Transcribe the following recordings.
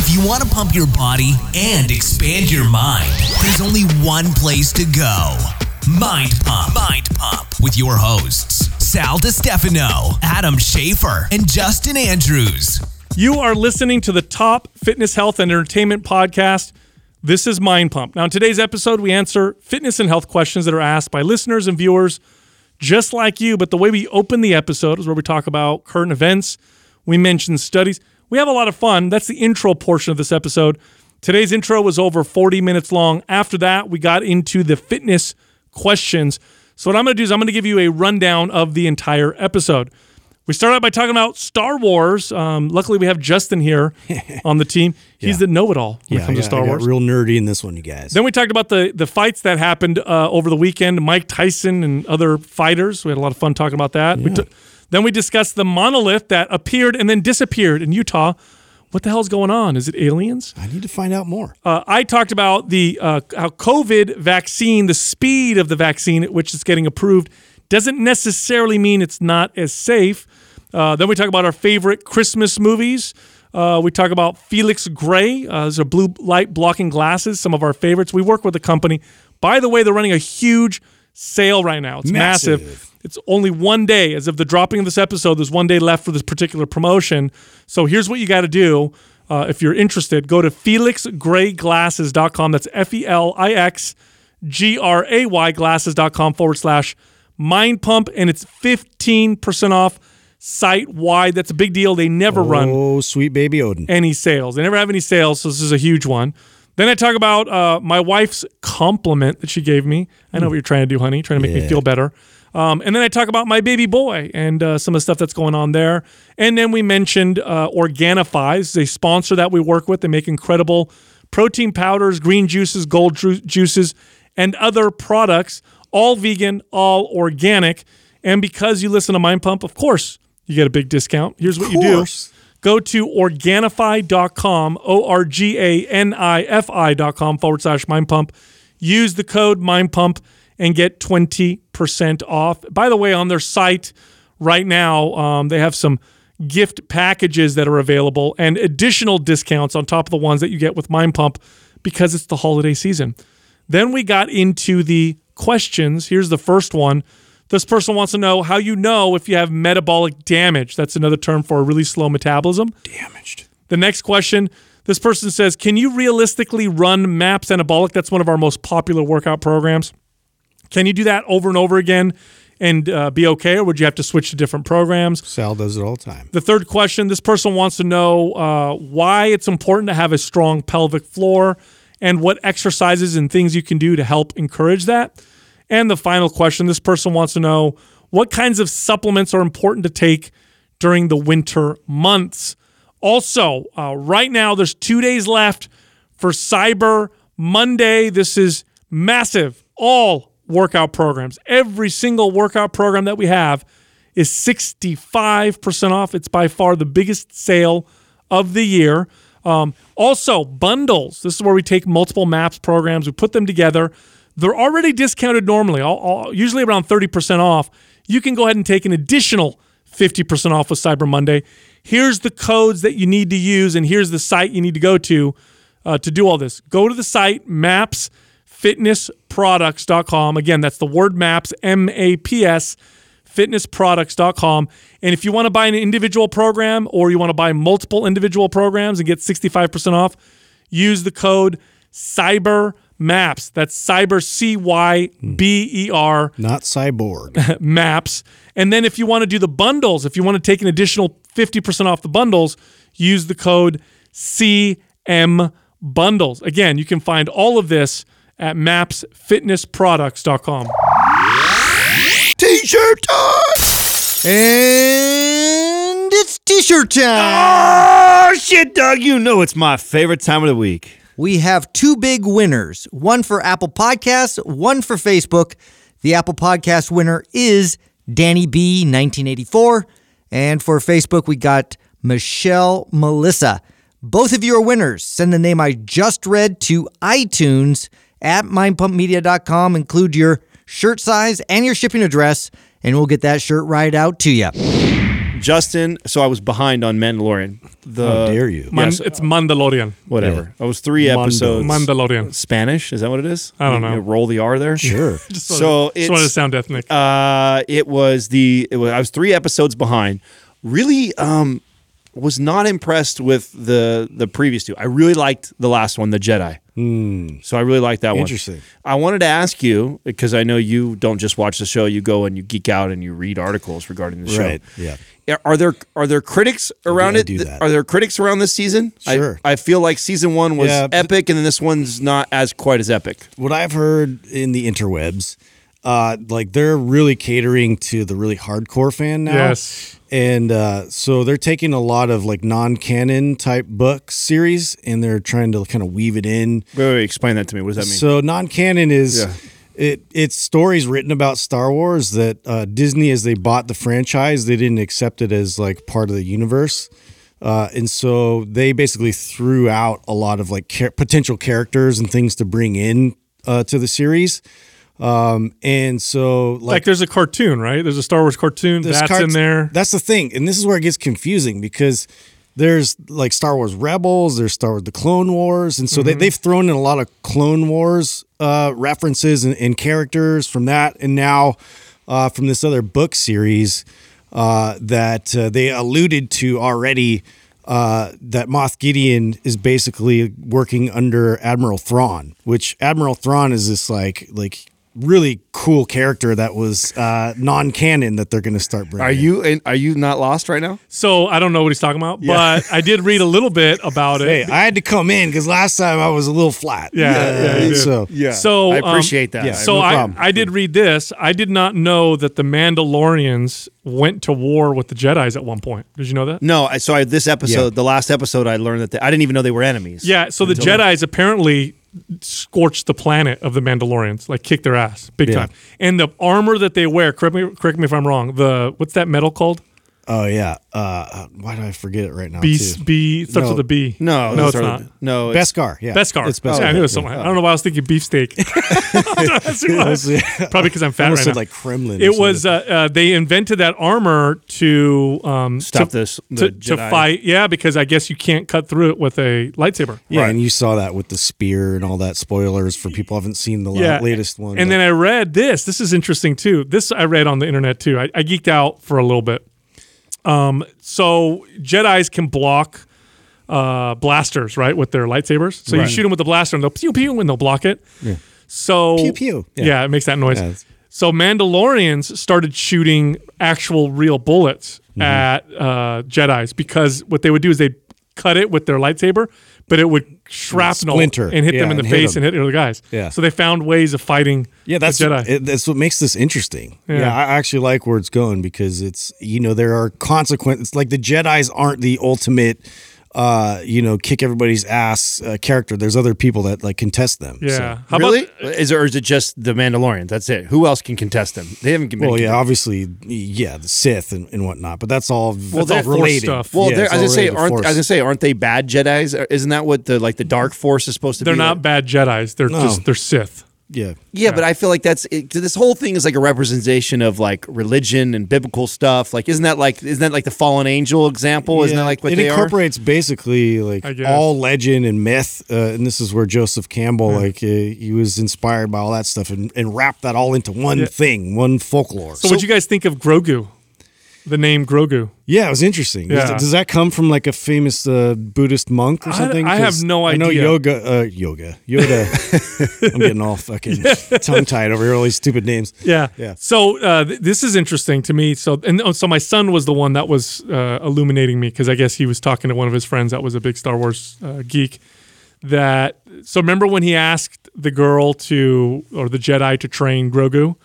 If you want to pump your body and expand your mind, there's only one place to go. Mind Pump. Mind Pump with your hosts, Sal DiStefano, Adam Schafer, and Justin Andrews. You are listening to the top fitness, health, and entertainment podcast. This is Mind Pump. Now, in today's episode, we answer fitness and health questions that are asked by listeners and viewers just like you. But the way we open the episode is where we talk about current events, we mention studies. We have a lot of fun. That's the intro portion of this episode. Today's intro was over 40 minutes long. After that, we got into the fitness questions. So, what I'm going to do is I'm going to give you a rundown of the entire episode. We start out by talking about Star Wars. Um, luckily, we have Justin here on the team. He's Yeah. the know-it-all when it comes I to Star Wars. real nerdy in this one, you guys. Then we talked about the the fights that happened uh, over the weekend. Mike Tyson and other fighters. We had a lot of fun talking about that. We t- then we discussed the monolith that appeared and then disappeared in Utah. What the hell's going on? Is it aliens? I need to find out more. Uh, I talked about the uh, how COVID vaccine, the speed of the vaccine at which it's getting approved, doesn't necessarily mean it's not as safe. Uh, then we talk about our favorite Christmas movies. Uh, we talk about Felix Gray. Uh, those are blue light blocking glasses, some of our favorites. We work with a company. By the way, they're running a huge sale right now. It's massive. Massive. It's only one day. As of the dropping of this episode, there's one day left for this particular promotion. So here's what you got to do. Uh, if you're interested, go to felixgrayglasses.com. That's F E L I X G R A Y glasses.com forward slash mind pump. And it's 15% off site wide. That's a big deal. They never run Oh, sweet baby Odin. any sales. They never have any sales, so this is a huge one. Then I talk about uh, my wife's compliment that she gave me. I know what you're trying to do, honey, trying to make me feel better. Um, and then I talk about my baby boy and uh, some of the stuff that's going on there. And then we mentioned uh, Organifi. Is a sponsor that we work with. They make incredible protein powders, green juices, gold ju- juices, and other products, all vegan, all organic. And because you listen to Mind Pump, of course, you get a big discount. Here's what you do. Go to organifi.com, O R G A N I F I.com forward slash mind pump. Use the code mind pump and get 20% off. By the way, on their site right now, um, they have some gift packages that are available and additional discounts on top of the ones that you get with Mind Pump because it's the holiday season. Then we got into the questions. Here's the first one. This person wants to know how you know if you have metabolic damage. That's another term for a really slow metabolism. Damaged. The next question this person says, Can you realistically run MAPS Anabolic? That's one of our most popular workout programs. Can you do that over and over again and uh, be okay, or would you have to switch to different programs? Sal does it all the time. The third question this person wants to know uh, why it's important to have a strong pelvic floor and what exercises and things you can do to help encourage that. And the final question this person wants to know what kinds of supplements are important to take during the winter months. Also, uh, right now, there's two days left for Cyber Monday. This is massive. All workout programs, every single workout program that we have is 65% off. It's by far the biggest sale of the year. Um, also, bundles. This is where we take multiple MAPS programs, we put them together. They're already discounted normally, all, all, usually around 30% off. You can go ahead and take an additional 50% off with Cyber Monday. Here's the codes that you need to use, and here's the site you need to go to uh, to do all this. Go to the site mapsfitnessproducts.com. Again, that's the word maps, M A P S, fitnessproducts.com. And if you want to buy an individual program or you want to buy multiple individual programs and get 65% off, use the code CYBER MAPS. That's cyber C Y B E R Not cyborg. maps. And then if you want to do the bundles, if you want to take an additional 50% off the bundles, use the code CM bundles. Again, you can find all of this at mapsfitnessproducts.com. T-shirt time. And it's t-shirt time. Oh, shit, Doug. You know it's my favorite time of the week. We have two big winners, one for Apple Podcasts, one for Facebook. The Apple Podcast winner is Danny B 1984, and for Facebook we got Michelle Melissa. Both of you are winners. Send the name I just read to iTunes at mindpumpmedia.com. Include your shirt size and your shipping address, and we'll get that shirt right out to you. Justin. So I was behind on Mandalorian. The How dare you? Man- Yes. It's Mandalorian. whatever. I was three Mondo. episodes. Mandalorian. Spanish is that what it is? I don't You- know. you roll the R there. Sure. Just So wanted, just wanted to sound ethnic. Uh, it was the it was, I was three episodes behind. Really, um, was not impressed with the the previous two. I really liked the last one, the Jedi. Hmm. So I really liked that one. Interesting. I wanted to ask you because I know you don't just watch the show; you go and you geek out and you read articles regarding the show. Right, yeah. Are there are there critics around I it? Are there critics around this season? I- Sure. I, feel like season one was Yeah, epic, and then this one's not as quite as epic. what I've heard in the interwebs, uh, like they're really catering to the really hardcore fan now. Yes. And uh, so they're taking a lot of like non-canon type book series and they're trying to kind of weave it in. Wait, wait, wait, explain that to me. What does that mean? So non-canon is Yeah. it it's stories written about Star Wars that uh, Disney, as they bought the franchise, they didn't accept it as like part of the universe. Uh, and so they basically threw out a lot of like char- potential characters and things to bring in uh, to the series. Um, and so like, like, there's a cartoon, right? There's a Star Wars cartoon that's carts- in there. That's the thing, and this is where it gets confusing because there's like Star Wars Rebels, there's Star Wars the Clone Wars, and so Mm-hmm. they, they've thrown in a lot of Clone Wars uh, references and, and characters from that, and now uh, from this other book series uh, that uh, they alluded to already. Uh, that Moff Gideon is basically working under Admiral Thrawn, which Admiral Thrawn is this like like really cool character that was uh, non-canon that they're going to start bringing. Are you in, are you not lost right now? So I don't know what he's talking about, but I did read a little bit about Hey, it. I had to come in because last time I was a little flat. Yeah, yeah, you did. so Yeah. So I um, appreciate that. yeah. So no I. I did read this. I did not know that the Mandalorians went to war with the Jedi's at one point. Did you know that? no, I so I, this episode, Yeah. the last episode, I learned that they, I didn't even know they were enemies. Yeah. So the Jedi's apparently scorched the planet of the Mandalorians, like kicked their ass big Yeah. time. And the armor that they wear, correct me, correct me if I'm wrong. The what's that metal called? Oh yeah. Uh, why do I forget it right now? B too? B it starts No. with a B. No, no, it's sorry. not. No, it's- Beskar. Yeah. Beskar. It's Beskar. Yeah, I knew it was something. I don't know why I was thinking beefsteak. That's what it was. Probably because I'm fat almost right said now. like Kremlin. it was uh, uh, they invented that armor to um, Stop to, this, to, to fight. Yeah, because I guess you can't cut through it with a lightsaber. yeah, right. and you saw that with the spear and all that. Spoilers for people who haven't seen the Yeah, latest one. And but- then I read this. This is interesting too. This I read on the internet too. I, I geeked out for a little bit. Um, so Jedi's can block uh, blasters, right, with their lightsabers. So you Right. shoot them with the blaster, and they'll pew pew, and they'll block it. Yeah. So Pew, pew. Yeah. Yeah. it makes that noise. Yeah, it's- So Mandalorians started shooting actual real bullets Mm-hmm. at uh, Jedi's because what they would do is they'd cut it with their lightsaber, but it would shrapnel Splinter. and hit them in the face and hit other guys. Yeah. So they found ways of fighting. Yeah, that's the Jedi. it- that's what makes this interesting. Yeah. Yeah. I actually like where it's going because it's you know there are consequences. Like the Jedi's aren't the ultimate, uh, you know, kick everybody's ass uh, character. There's other people that like contest them. yeah. So- How really? about is it, or is it just the Mandalorians? That's it. Who else can contest them? They haven't been. Well, yeah, obviously, yeah, the Sith and, and whatnot, but that's all Well, That's all related. stuff. Well, Yeah, they're- I was all gonna say, related aren't I Force. was gonna say, aren't they bad Jedi's? Isn't that what the like the Dark Force is supposed to be they're be? not bad Jedi's. They're No. just they're Sith. Yeah, Yeah, but I feel like that's it, this whole thing is like a representation of like religion and biblical stuff. Like, isn't that like isn't that like the fallen angel example? Isn't that like what it they are? incorporates basically like all legend and myth, uh, and this is where Joseph Campbell like uh, he was inspired by all that stuff and, and wrapped that all into one Yeah. thing, one folklore. So, what do you guys think of Grogu? The name Grogu. yeah, it was interesting. Does- Yeah. Does, that come from like a famous uh, Buddhist monk or something? I have no idea. I know yoga, uh, yoga, Yoda. I'm getting all fucking tongue tied over here. All these stupid names. Yeah. Yeah. So uh, th- this is interesting to me. So and oh, so my son was the one that was uh, illuminating me because I guess he was talking to one of his friends that was a big Star Wars uh, geek. That so remember when he asked the girl to or the Jedi to train Grogu,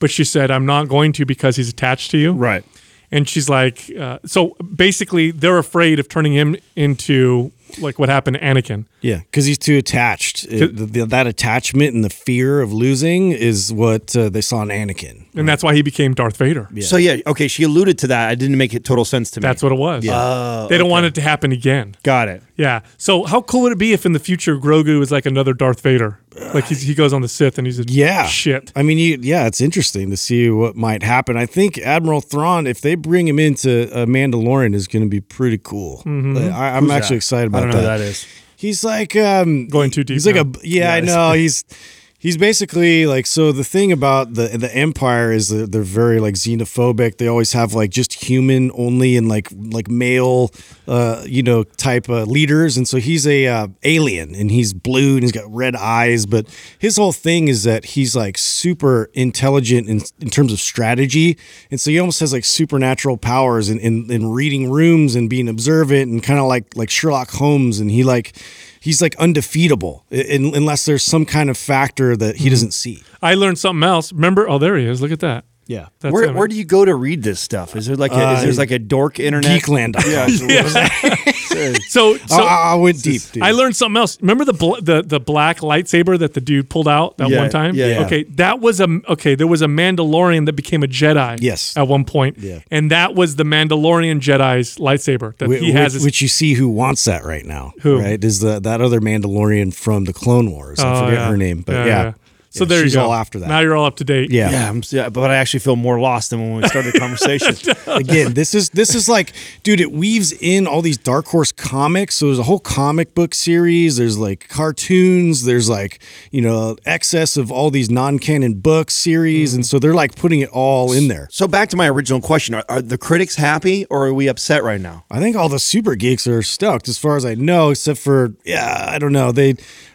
but she said I'm not going to because he's attached to you. right. And she's like, uh, so basically they're afraid of turning him into like what happened to Anakin. Yeah, because he's too attached. It- the- the- that attachment and the fear of losing is what uh, they saw in Anakin. And that's why he became Darth Vader. Yeah. So yeah, okay. She alluded to that. I didn't make it total sense to me. That's what it was. Oh, they don't want it to happen again. got it. Yeah. So how cool would it be if in the future Grogu is like another Darth Vader? Like he's, he goes on the Sith and he's a Yeah. shit. I mean, you, yeah, it's interesting to see what might happen. I think Admiral Thrawn, if they bring him into a Mandalorian, is going to be pretty cool. Mm-hmm. Like, I, I'm actually excited about I don't know that. who that is. He's like um, Going too deep He's like a yeah, I know. He's he's basically like so. The thing about the the Empire is that they're very like xenophobic. They always have like just human only and like like male, uh, you know, type uh, leaders. And so he's a uh, alien and he's blue and he's got red eyes. But his whole thing is that he's like super intelligent in in terms of strategy. And so he almost has like supernatural powers in in, in reading rooms and being observant and kind of like like Sherlock Holmes. And he like he's like undefeatable in, unless there's some kind of factor that he doesn't see. I learned something else. Remember? Oh, there he is. Look at that. Yeah. That's Where, him. where do you go to read this stuff? Is there like a, is Uh, there like a dork internet? Geekland.com. so, so I, I went deep. Dude. I learned something else. Remember the bl- the the black lightsaber that the dude pulled out that Yeah, one time? yeah, yeah. Okay, that was a okay. There was a Mandalorian that became a Jedi. Yes. At one point. Yeah. And that was the Mandalorian Jedi's lightsaber that Wh- he has. which, his- which you see who wants that right now. Who? Right? Is the that other Mandalorian from the Clone Wars. I Oh, forget yeah. her name, but yeah. So Yeah, there she's you go. all after that. Now you're all up to date. yeah. Yeah, I'm, yeah, but I actually feel more lost than when we started the conversation. Again, this is this is like, dude, it weaves in all these Dark Horse comics. So there's a whole comic book series. There's like cartoons. There's like you know excess of all these non-canon book series, and mm. so they're like putting it all in there. so back to my original question: Are, are the critics happy, or are we upset right now? I think all the super geeks are stoked, as far as I know, except for yeah, I don't know. They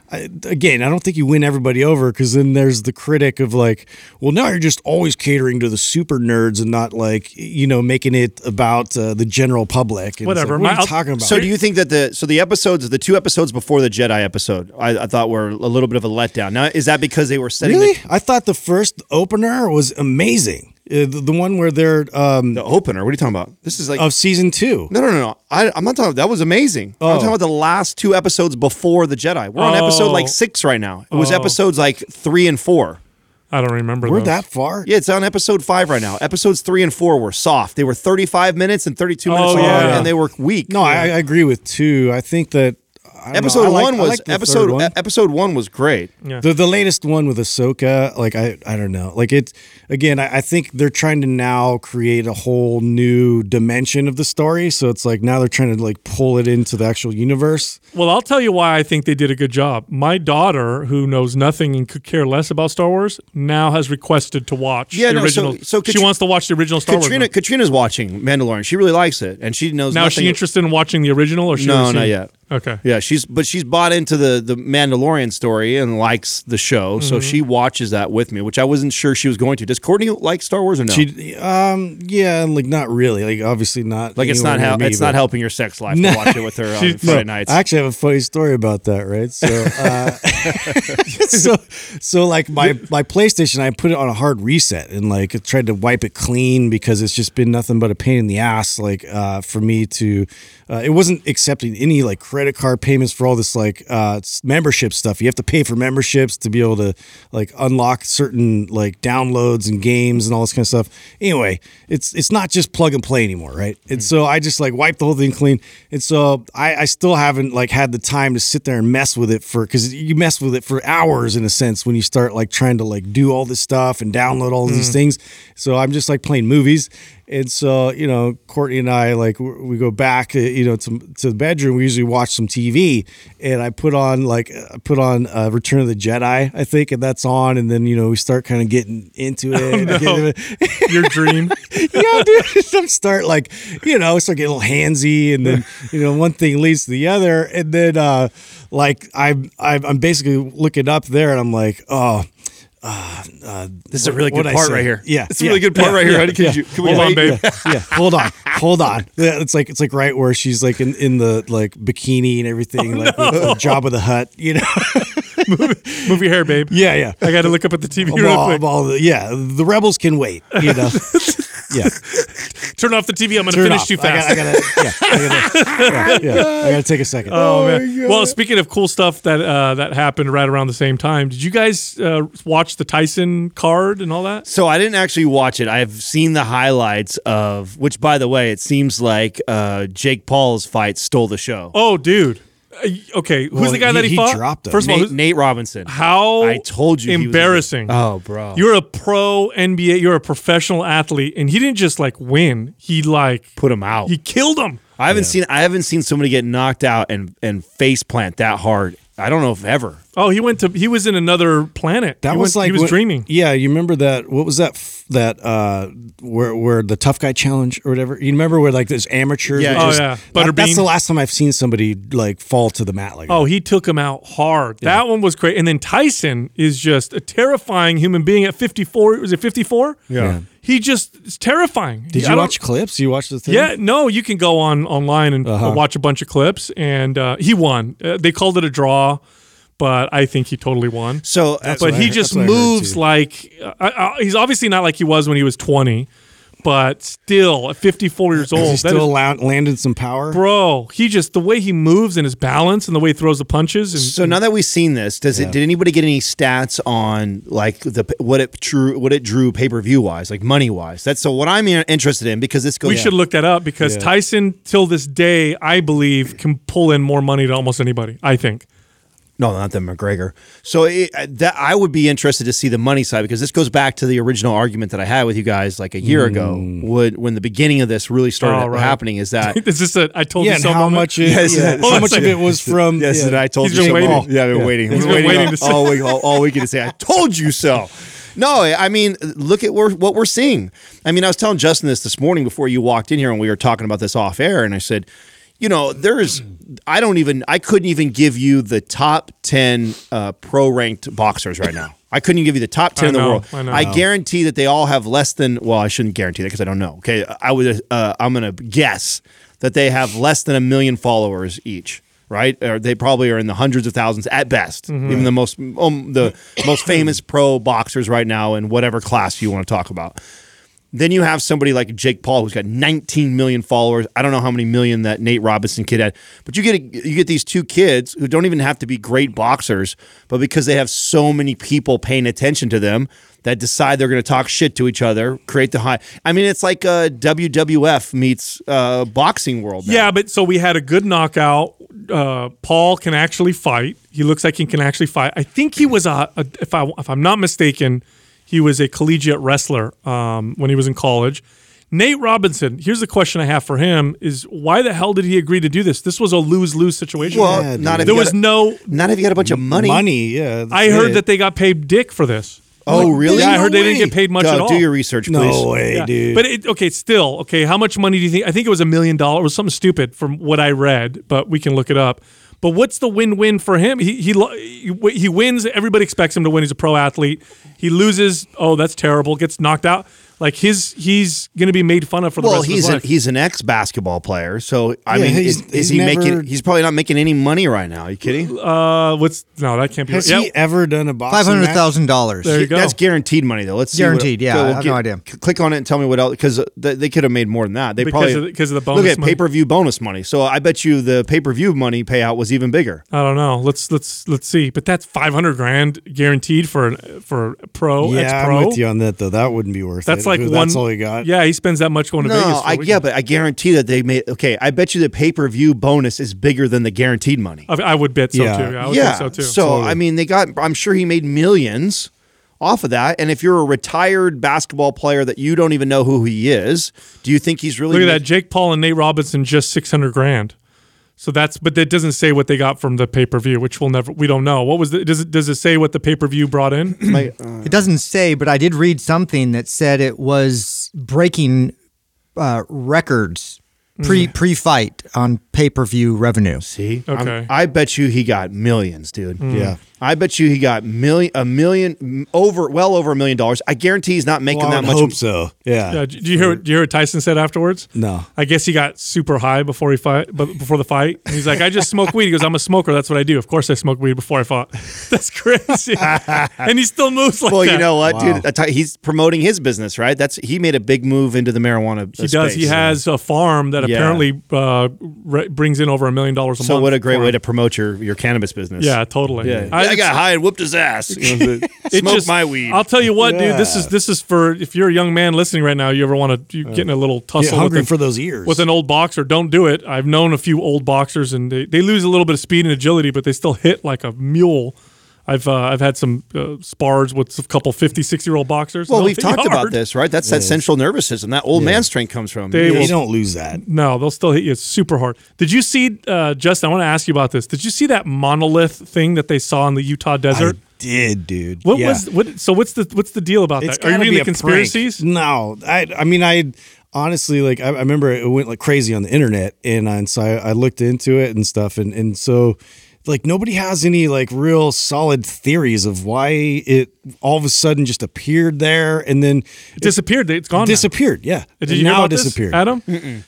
I, again, I don't think you win everybody over because then there's the critic of like, well, now you're just always catering to the super nerds and not like you know making it about uh, the general public. And Whatever. Like, what My- are you talking about? So do you think that the so the episodes, the two episodes before the Jedi episode, I, I thought were a little bit of a letdown. Now, is that because they were setting really? the, I thought the first opener was amazing. Uh, the, the one where they're um, the opener? What are you talking about? This is like of season two. No, no, no, no. I, I'm not talking. That was amazing. I'm Oh. talking about the last two episodes before the Jedi. We're on episode Oh. like six right now. It was Oh. episodes like three and four. I don't remember. We're those. that far. Yeah, it's on episode five right now. Episodes three and four were soft. They were 35 minutes and 32 minutes Oh, long, yeah. and they were weak. No, I, I agree with two. I think that I don't know, episode like- one was like episode one. episode one was great. Yeah. The the latest one with Ahsoka, like I I don't know, like it again. I, I think they're trying to now create a whole new dimension of the story. So it's like now they're trying to like pull it into the actual universe. Well, I'll tell you why I think they did a good job. My daughter, who knows nothing and could care less about Star Wars, now has requested to watch Yeah, the no, so- original. so she Katri- wants to watch the original Star Katrina Wars. Katrina's watching Mandalorian. She really likes it, and she knows Now, is nothing. she interested in watching the original, or she No, not yet. Okay. Yeah, she's but she's bought into the the Mandalorian story and likes the show, Mm-hmm. so she watches that with me, which I wasn't sure she was going to. Does Courtney like Star Wars or no? She, um, yeah, like not really, like obviously not. like it's not hel- me, it's not helping your sex life to watch it with her on Friday No, nights. I actually have a funny story about that, right? So, uh, so, so like my my PlayStation, I put it on a hard reset and like I tried to wipe it clean because it's just been nothing but a pain in the ass. Like uh, for me to, uh, it wasn't accepting any like credit card payments for all this like uh, membership stuff. You have to pay for memberships to be able to like unlock certain like downloads and games and all this kind of stuff. Anyway, it's it's not just plug and play anymore, right? And so I just like wiped the whole thing clean. And so I, I still haven't like had the time to sit there and mess with it for because you mess with it for hours in a sense when you start like trying to like do all this stuff and download all these things. So I'm just like playing movies. And so, you know, Courtney and I like we go back, uh, you know, to, to the bedroom. We usually watch some TV, and I put on like I put on uh, Return of the Jedi, I think, and that's on. And then you know we start kind of getting into it. no. getting- Your dream. yeah, dude. Start like, you know, start getting a little handsy, and then you know, one thing leads to the other, and then uh, like I'm I'm basically looking up there, and I'm like, oh. Uh, uh, This is a really good part right here. Yeah, It's a really good part right here. Could you- can we Hold on, babe. yeah, hold on, hold on. Yeah, it's like it's like right where she's like in, in the like bikini and everything, Oh, like with the Jabba the Hutt, you know. Move your hair, babe. yeah, yeah. I got to look up at the TV I'm real all- quick. All the- yeah, the rebels can wait, you know. yeah, Turn off the TV. I'm going to finish off. too fast. I gotta, I gotta, yeah, I gotta, yeah, yeah, I gotta take a second. Oh, man! Well, speaking of cool stuff that uh, that happened right around the same time, did you guys uh, watch the Tyson card and all that? So I didn't actually watch it. I've seen the highlights of which, by the way, it seems like uh, Jake Paul's fight stole the show. Oh, dude! Uh, okay, who's Well, the guy he- that he, he fought? dropped him. First of all, Nate, Nate Robinson. how I told you he was embarrassing. Oh, bro. You're a pro NBA. You're a professional athlete, and he didn't just like win. He like put him out. he killed him. I haven't seen I haven't seen somebody get knocked out and and face plant that hard. I don't know if ever. Oh, he went to. He was in another planet. That He was went- like he was what- dreaming. Yeah, you remember that? What was that? f- That uh, where where the tough guy challenge or whatever? You remember where like this amateurs? Yeah, were Oh, just- yeah. that- that's the last time I've seen somebody like fall to the mat like. Oh, that. he took him out hard. That one was great. And then Tyson is just a terrifying human being at 54. Was it 54? Yeah. He just is terrifying. Did I you watch clips? You watched the thing? Yeah, no, you can go on online and uh, watch a bunch of clips, and uh, he won. Uh, they called it a draw, but I think he totally won. So uh, That's but what I he just that's what I heard, moves like uh, uh, he's obviously not like he was when he was 20, but still at 54 years old, He still is- landed some power. bro, he just the way he moves and his balance and the way he throws the punches and So now that we've seen this, does it? Did anybody get any stats on like the what it drew, what it drew pay per view wise, like money wise? That's so what I'm interested in because this goes. we should look that up because Yeah. Tyson, till this day, I believe, can pull in more money to almost anybody. I think. No, not the McGregor. So it, uh, that I would be interested to see the money side because this goes back to the original argument that I had with you guys like a year ago. Mm. Would when the beginning of this really started Oh, right. happening is that Is this a I told Yeah, you so how moment? much? It, Yes, yeah. How much of it was from? Yes, yeah. and I told He's you so. waiting. Oh, yeah, I've been waiting. He's been waiting waiting all, all week, all, all weekend to say, I told you so. No, I mean, look at what we're seeing. I mean, I was telling Justin this this morning before you walked in here and we were talking about this off air, and I said, you know, there's, I don't even, I couldn't even give you the top 10 uh, pro ranked boxers right now. I couldn't even give you the top 10 I in the world. I. I guarantee that they all have less than, well, I shouldn't guarantee that because I don't know. Okay. I would, uh, I'm going to guess that they have less than a million followers each. Right, or they probably are in the hundreds of thousands at best. Mm-hmm. Even the most um, the most famous pro boxers right now in whatever class you want to talk about. Then you have somebody like Jake Paul who's got 19 million followers. I don't know how many million that Nate Robinson kid had, but you get you get these two kids who don't even have to be great boxers, but because they have so many people paying attention to them that decide they're going to talk shit to each other, create the high. I mean, it's like uh, WWF meets uh, boxing world. now. Yeah, but so we had a good knockout. Uh, Paul can actually fight. He looks like he can actually fight. I think he was a, a if I if I'm not mistaken, he was a collegiate wrestler um, when he was in college. Nate Robinson. Here's the question I have for him: Is why the hell did he agree to do this? This was a lose lose situation. Well, Yeah, not if there was a- no. not if you had a bunch of money. Money, yeah. that's I heard it. that they got paid dick for this. Oh, really? Yeah, I No heard they didn't get paid much Go, at all. do your research, please. No way, Yeah. dude. But it, okay, still okay. How much money do you think? I think it was a million dollars. It was something stupid from what I read, but we can look it up. But what's the win-win for him? He he he, wins. Everybody expects him to win. He's a pro athlete. He loses. Oh, that's terrible. Gets knocked out. Like his he's going to be made fun of for the Well, rest of he's his an, life. he's an ex basketball player, so I Yeah, mean, he's- is, is he's he never- making? He's probably not making any money right now. Are you kidding? uh, what's no? That can't be. has right. he Yeah, ever done a boxing? Five hundred thousand dollars. There you go. That's guaranteed money, though. Let's see what- Guaranteed, yeah, I have no idea. c- Click on it and tell me what else, because they could have made more than that. They Because probably of the- 'cause of the bonus look at money. pay per view bonus money. So I bet you the pay per view money payout was even bigger. I don't know. Let's let's let's see. But that's five hundred grand guaranteed for an for a pro. Yeah, ex-pro. I'm with you on that though. That wouldn't be worth it. That's like If one. That's all he got. Yeah, he spends that much going to No, Vegas. For a I yeah, but I guarantee that they made. Okay, I bet you the pay per view bonus is bigger than the guaranteed money. I, I would bet so Yeah. too. I would yeah. think so too. So, I mean, they got. I'm sure he made millions off of that. And if you're a retired basketball player that you don't even know who he is, do you think he's really? Look at that, Jake Paul and Nate Robinson just six hundred grand. So that's, but that doesn't say what they got from the pay per view, which we'll never, we don't know. What was the, does it, does it say what the pay per view brought in? my- uh, It doesn't say, but I did read something that said it was breaking uh, records pre pre fight on pay per view revenue. see, I'm- Okay. I bet you he got millions, dude. Yeah. I bet you he got million, a million, over, well over a million dollars. I guarantee he's not making Well, that would much. hope so. Yeah. Yeah, do you hear? Do you hear what Tyson said afterwards? No. I guess he got super high before he fight, but before the fight, and he's like, "I just smoke weed." He goes, "I'm a smoker. That's what I do. Of course, I smoke weed before I fought." That's crazy, and he still moves like Well, that. you know what, Wow. dude? I tell you, He's promoting his business, right? That's he made a big move into the marijuana. he does. He has a farm that Yeah. apparently uh, re- brings in over a million dollars a So month. So what a great way him. to promote your your cannabis business. Yeah, totally. Yeah. I, I got high and whooped his ass. You know, Smoke just- my weed. I'll tell you what, dude. This is this is for if you're a young man listening right now. You ever want to you in a little Get tussle hungry with, for those ears. with an old boxer? Don't do it. I've known a few old boxers, and they, they lose a little bit of speed and agility, but they still hit like a mule. I've uh, I've had some uh, spars with a couple 50, 60 year old boxers. well, we've talked you about this, right? That's that central nervous system. That old man strength comes from. They you will- don't lose that. No, they'll still hit you super hard. Did you see, uh, Justin? I want to ask you about this. Did you see that monolith thing that they saw in the Utah desert? I did, dude. what Yeah. was what? So what's the what's the deal about It's that? Are you gotta reading the a prank. conspiracies? No, I I mean I honestly like I, I remember it went like crazy on the internet and, uh, and so I, I looked into it and stuff and and so like nobody has any like real solid theories of why it all of a sudden just appeared there and then It disappeared. It's gone. now. disappeared. Yeah, Did And you hear now about it this, disappeared. Adam?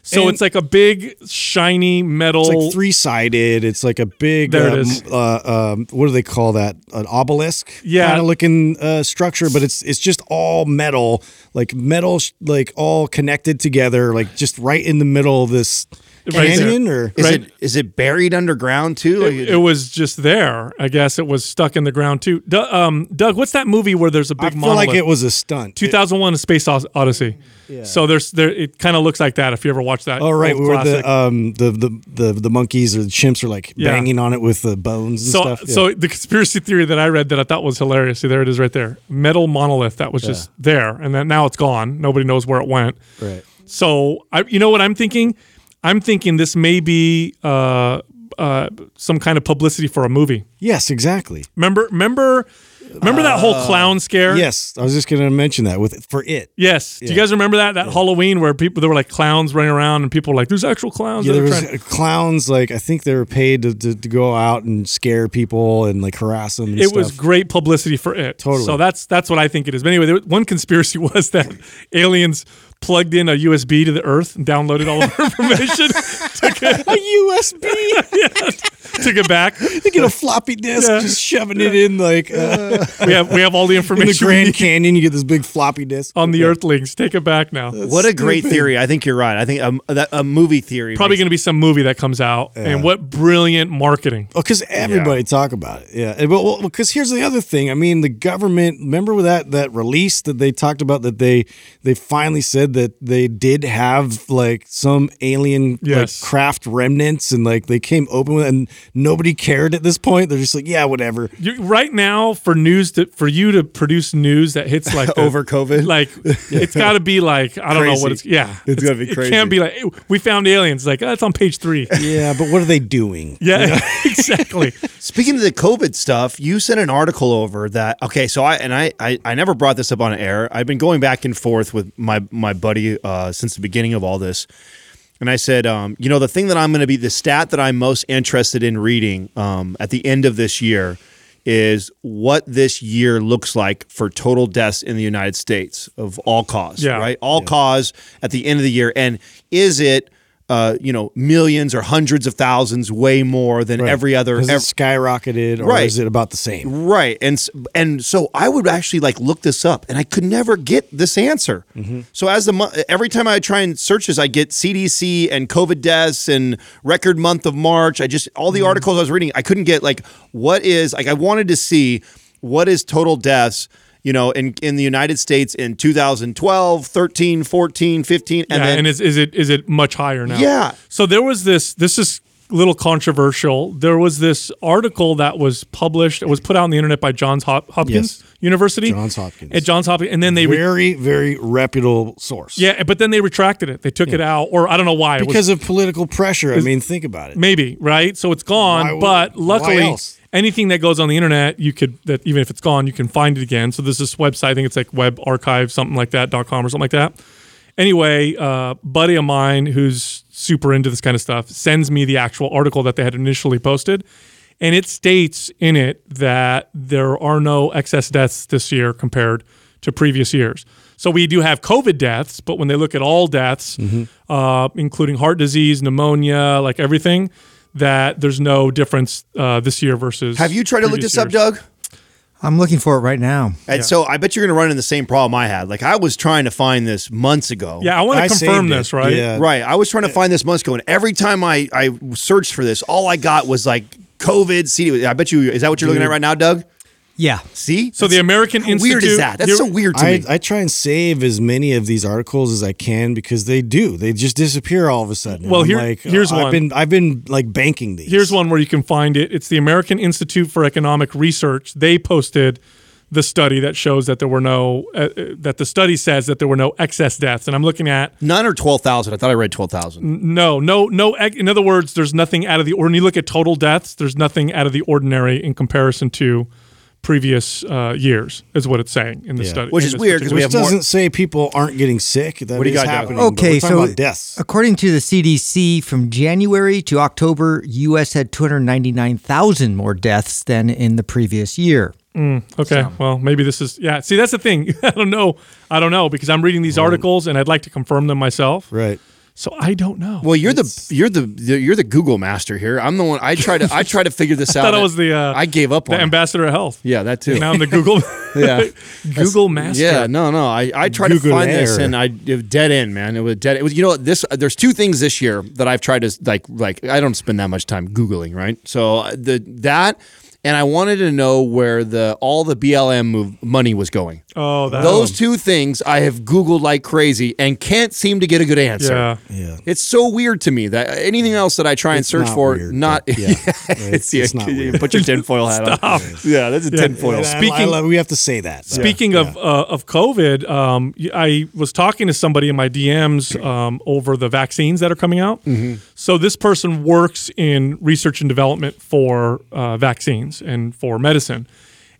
So And- it's like a big shiny metal. It's like three sided. It's like a big. There it um, is. Uh, um, what do they call that? An obelisk. Yeah. Kind of looking uh, structure, but it's it's just all metal, like metal, sh- like all connected together, like just right in the middle of this Right there. canyon. Or Is Right. it is it buried underground too? Like, it, it was just there. I guess it was stuck in the ground too. Du- um, Doug, what's that movie where there's a big feel monolith? like it was a stunt. 2001: A Space Os- Odyssey. So there's there. It kind of looks like that. If you ever watch that. Oh right, old where the um the, the the the monkeys or the chimps are like Yeah. banging on it with the bones and so, stuff. Yeah. so the conspiracy theory that I read that I thought was hilarious. See, there it is, right there. Metal monolith that was just there, and then now it's gone. Nobody knows where it went. right. So, I, you know what I'm thinking? I'm thinking this may be uh, uh, some kind of publicity for a movie. Yes, exactly. Remember, remember, remember that whole clown scare? Uh, Yes, I was just going to mention that with for it. Yes. Do you guys remember that that Halloween where people there were like clowns running around and people were like, "There's actual clowns." Yeah, that there are was trying-" clowns. Like I think they were paid to, to, to go out and scare people and like harass them. And it was stuff. great publicity for it. Totally. So that's that's what I think it is. But anyway, there, one conspiracy was that aliens plugged in a USB to the Earth and downloaded all of our information, took, it, a USB. took it back. they get a floppy disk, Yeah. just shoving it in like uh, We have we have all the in information the Grand Canyon. You get this big floppy disk on the Earthlings. Take it back now. what a great stupid. theory! I think you're right. I think a, that, a movie theory. Probably going to be some movie that comes out, and what brilliant marketing! Oh, because everybody talk about it. Yeah, And- well, because here's the other thing. I mean, the government. Remember with that that release that they talked about that they they finally said that they did have like some alien Yes. like craft remnants and like they came open with and nobody cared at this point. They're just like, yeah, whatever. You, right now, for news to for you to produce news that hits like the- Over COVID? like it's got to be like I don't know what it's yeah, It's gotta be It crazy. can't be like we found aliens. Like oh, on page three. Yeah, but what are they doing? Yeah, exactly. Speaking of the COVID stuff, you sent an article over that. Okay, so I and I, I, I never brought this up on air. I've been going back and forth with my my buddy uh, since the beginning of all this, and I said, um, you know, the thing that I'm going to be the stat that I'm most interested in reading um, at the end of this year is what this year looks like for total deaths in the United States of all cause. Yeah. right, all cause at the end of the year, and is it? Uh, you know, millions or hundreds of thousands, way more than every other. Has ev- skyrocketed or Right. is it about the same? Right. And and so I would actually like look this up and I could never get this answer. So as the every time I try and search this I get CDC and COVID deaths and record month of March. I just all the articles I was reading I couldn't get like what is like I wanted to see what is total deaths you know in in the United States in 2012, 13, 14, 15 and yeah, then and is, is it is it much higher now? Yeah. So there was this. This is a little controversial. There was this article that was published. It was put out on the internet by Johns Hop- Hopkins Yes. University. Johns Hopkins. At Johns Hopkins, and then they re- Very, very reputable source. yeah, but then they retracted it. They took it out, or I don't know why. It was- Because of political pressure. I mean, think about it. Maybe right. So it's gone. Why would- but why luckily, else? Anything that goes on the internet, you could that even if it's gone, you can find it again. So there's this website. I think it's like Web Archive, something like that. dot com or something like that. Anyway, uh, buddy of mine who's super into this kind of stuff sends me the actual article that they had initially posted, and it states in it that there are no excess deaths this year compared to previous years. So we do have COVID deaths, but when they look at all deaths, Mm-hmm. uh, including heart disease, pneumonia, like everything, that there's no difference uh, this year versus. Have you tried to look previous this up. Doug? I'm looking for it right now. And so I bet you're going to run into the same problem I had. Like I was trying to find this months ago. Yeah, I want I to confirm saved it. this, right? Yeah. Right. I was trying to find this months ago, and every time I, I searched for this, all I got was like COVID, CD. I bet you, is that what you're looking at right now, Doug? Yeah. See? So the American how weird Institute- is that? That's the- so weird to I, me. I try and save as many of these articles as I can because they do. They just disappear all of a sudden. Well, here- like, here's I've one. been I've been like banking these. Here's one where you can find it. It's the American Institute for Economic Research. They posted the study that shows that there were no uh, uh, that the study says that there were no excess deaths. And I'm looking at None or 12,000. I thought I read 12,000. no, no, no. In other words, there's nothing out of the. When you look at total deaths, there's nothing out of the ordinary in comparison to previous uh, years, is what it's saying in the Yeah. study. Which is weird because we have doesn't say people aren't getting sick. That What do you is got, happening. but Okay, we're so about deaths. according to the CDC, from January to October, U.S. had 299,000 more deaths than in the previous year. Okay, well, maybe this is yeah. See, that's the thing. I don't know. I don't know because I'm reading these articles and I'd like to confirm them myself. Right. So I don't know. Well, you're the you're the, you're the Google master here. I'm the one. I try to I try to figure this out. I thought I was the uh, I gave up the on. it. ambassador of health. Yeah, that too. Now I'm the Google Yeah. Google master. Yeah, no, no. I, I tried to Google find this and I dead end, man. It was dead. It was you know what, this. There's two things this year that I've tried to like like I don't spend that much time googling, right? So uh, the that and I wanted to know where the all the BLM move money was going. Oh, that Those two things I have googled like crazy and can't seem to get a good answer. Yeah. Yeah. It's so weird to me that anything else that I try and It's search not for, weird, not but yeah. it's, it's yeah, not you weird. Put your tinfoil hat on. Yeah, that's a tinfoil. And I- I Speaking- love- we have to say that. but- Speaking of uh, of COVID, um, y- I was talking to somebody in my DMs um, over the vaccines that are coming out. So this person works in research and development for uh, vaccines and for medicine,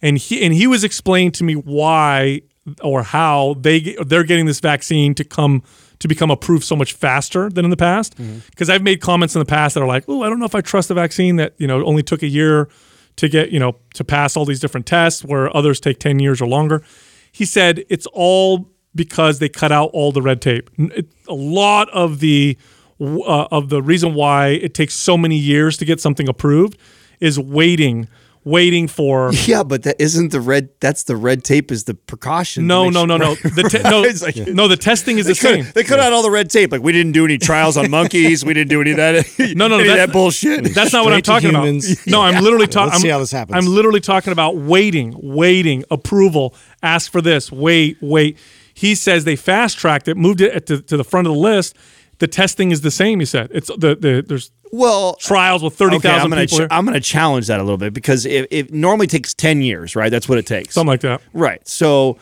and he and he was explaining to me why or how they they're getting this vaccine to come to become approved so much faster than in the past. Because I've made comments in the past that are like, "Oh, I don't know if I trust the vaccine that you know only took a year." to get you know to pass all these different tests where others take 10 years or longer he said it's all because they cut out all the red tape it- a lot of the uh, of the reason why it takes so many years to get something approved is waiting waiting for Yeah, but that isn't the red. That's the red tape. Is the precaution? no no no no sure- the te- no It's like- no the testing is the They same they cut out all the red tape. Like we didn't do any trials on monkeys. We didn't do any of that. No, no, any of that's- that bullshit. That's not what I'm talking about. No, I'm literally talking. Let's see how this happens. I'm literally talking about waiting, waiting, approval. Ask for this. Wait, wait. He says they fast tracked it, moved it to, to the front of the list. The testing is the same. He said it's the, the there's well, trials with thirty thousand okay, I'm gonna people. ch- here. I'm gonna challenge that a little bit because it, it normally takes ten years, right? That's what it takes. something like that. Right. So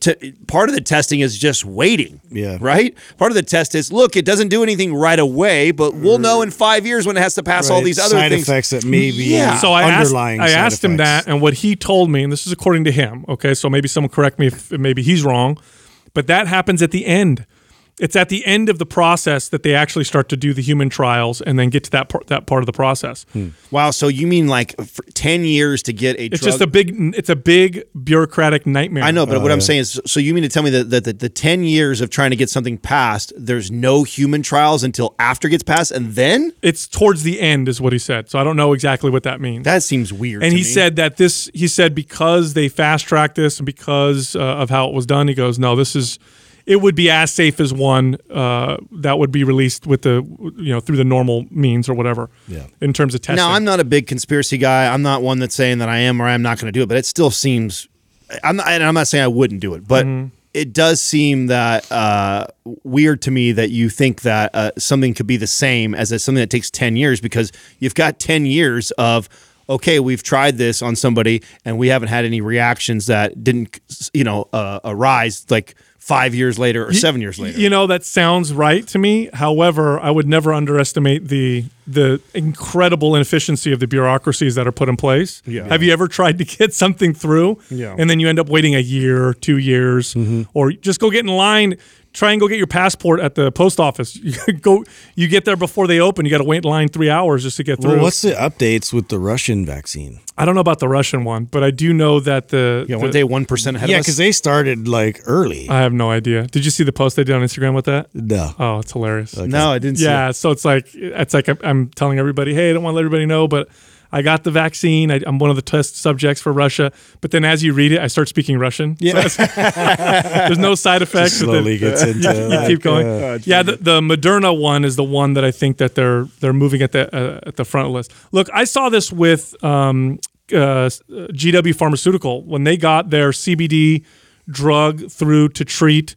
t- part of the testing is just waiting. Yeah. Right? Part of the test is look, it doesn't do anything right away, but we'll know in five years when it has to pass all these other side things. effects that may be Yeah. So I asked, underlying. I side asked him that, and what he told me, and this is according to him. Okay, so maybe someone correct me if maybe he's wrong, but that happens at the end. It's at the end of the process that they actually start to do the human trials and then get to that part, that part of the process. Wow. So you mean like for ten years to get a It's drug? just a big, it's a big bureaucratic nightmare. I know, but what I'm saying is, so you mean to tell me that, that, that the 10 years of trying to get something passed, there's no human trials until after it gets passed, and then It's towards the end, is what he said. So I don't know exactly what that means. that seems weird. and to he me. said that this, he said because they fast tracked this and because uh, of how it was done, he goes, no, this is, it would be as safe as one uh, that would be released with the, you know, through the normal means or whatever. Yeah. In terms of testing. Now, I'm not a big conspiracy guy. I'm not one that's saying that I am or I'm not going to do it, but it still seems. I'm not, and I'm not saying I wouldn't do it, but Mm-hmm. it does seem that uh, weird to me that you think that uh, something could be the same as a, something that takes 10 years because you've got 10 years of. Okay, we've tried this on somebody, and we haven't had any reactions that didn't, you know, uh, arise like five years later or seven years later. You know that sounds right to me. However, I would never underestimate the the incredible inefficiency of the bureaucracies that are put in place. Yeah. Have you ever tried to get something through, Yeah. and then you end up waiting a year, two years, mm-hmm. or just go get in line? Try and go get your passport at the post office. You go, you get there before they open. You got to wait in line three hours just to get through. Well, what's the updates with the Russian vaccine? I don't know about the Russian one, but I do know that the, yeah, the- weren't they one percent ahead Yeah, because they started like early. I have no idea. Did you see the post they did on Instagram with that? no. Oh, it's hilarious. no, I didn't. see Yeah, so it's like it's like I'm- I'm telling everybody, hey, I don't want to let everybody know, but I got the vaccine. I, I'm one of the test subjects for Russia. But then as you read it, I start speaking Russian. Yeah. There's no side effects. but then slowly gets into you like, keep going. uh, yeah, the, the Moderna one is the one that I think that they're they're moving at the uh, at the front of the list. Look, I saw this with um, uh, GW Pharmaceutical when they got their CBD drug through to treat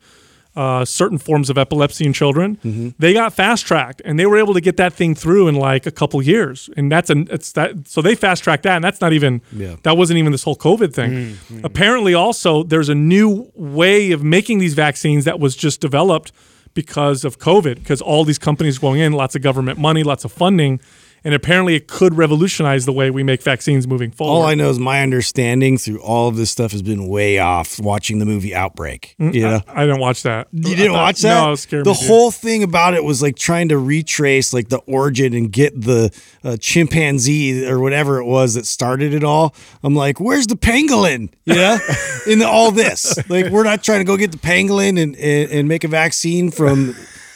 uh, certain forms of epilepsy in children. Mm-hmm. They got fast tracked, and they were able to get that thing through in like a couple years. And that's an it's that so they fast tracked that, and that's not even Yeah. that wasn't even this whole COVID thing. Mm-hmm. Apparently, also there's a new way of making these vaccines that was just developed because of COVID, because all these companies going in, lots of government money, lots of funding. And apparently, it could revolutionize the way we make vaccines moving forward. All I know is my understanding through all of this stuff has been way off watching the movie Outbreak. You know? I didn't watch that. You didn't thought- watch that? No, it scared the me. dude. whole thing about it was like trying to retrace like the origin and get the uh, chimpanzee or whatever it was that started it all. I'm like, where's the pangolin? Yeah, in the, all this, like we're not trying to go get the pangolin and and, and make a vaccine from.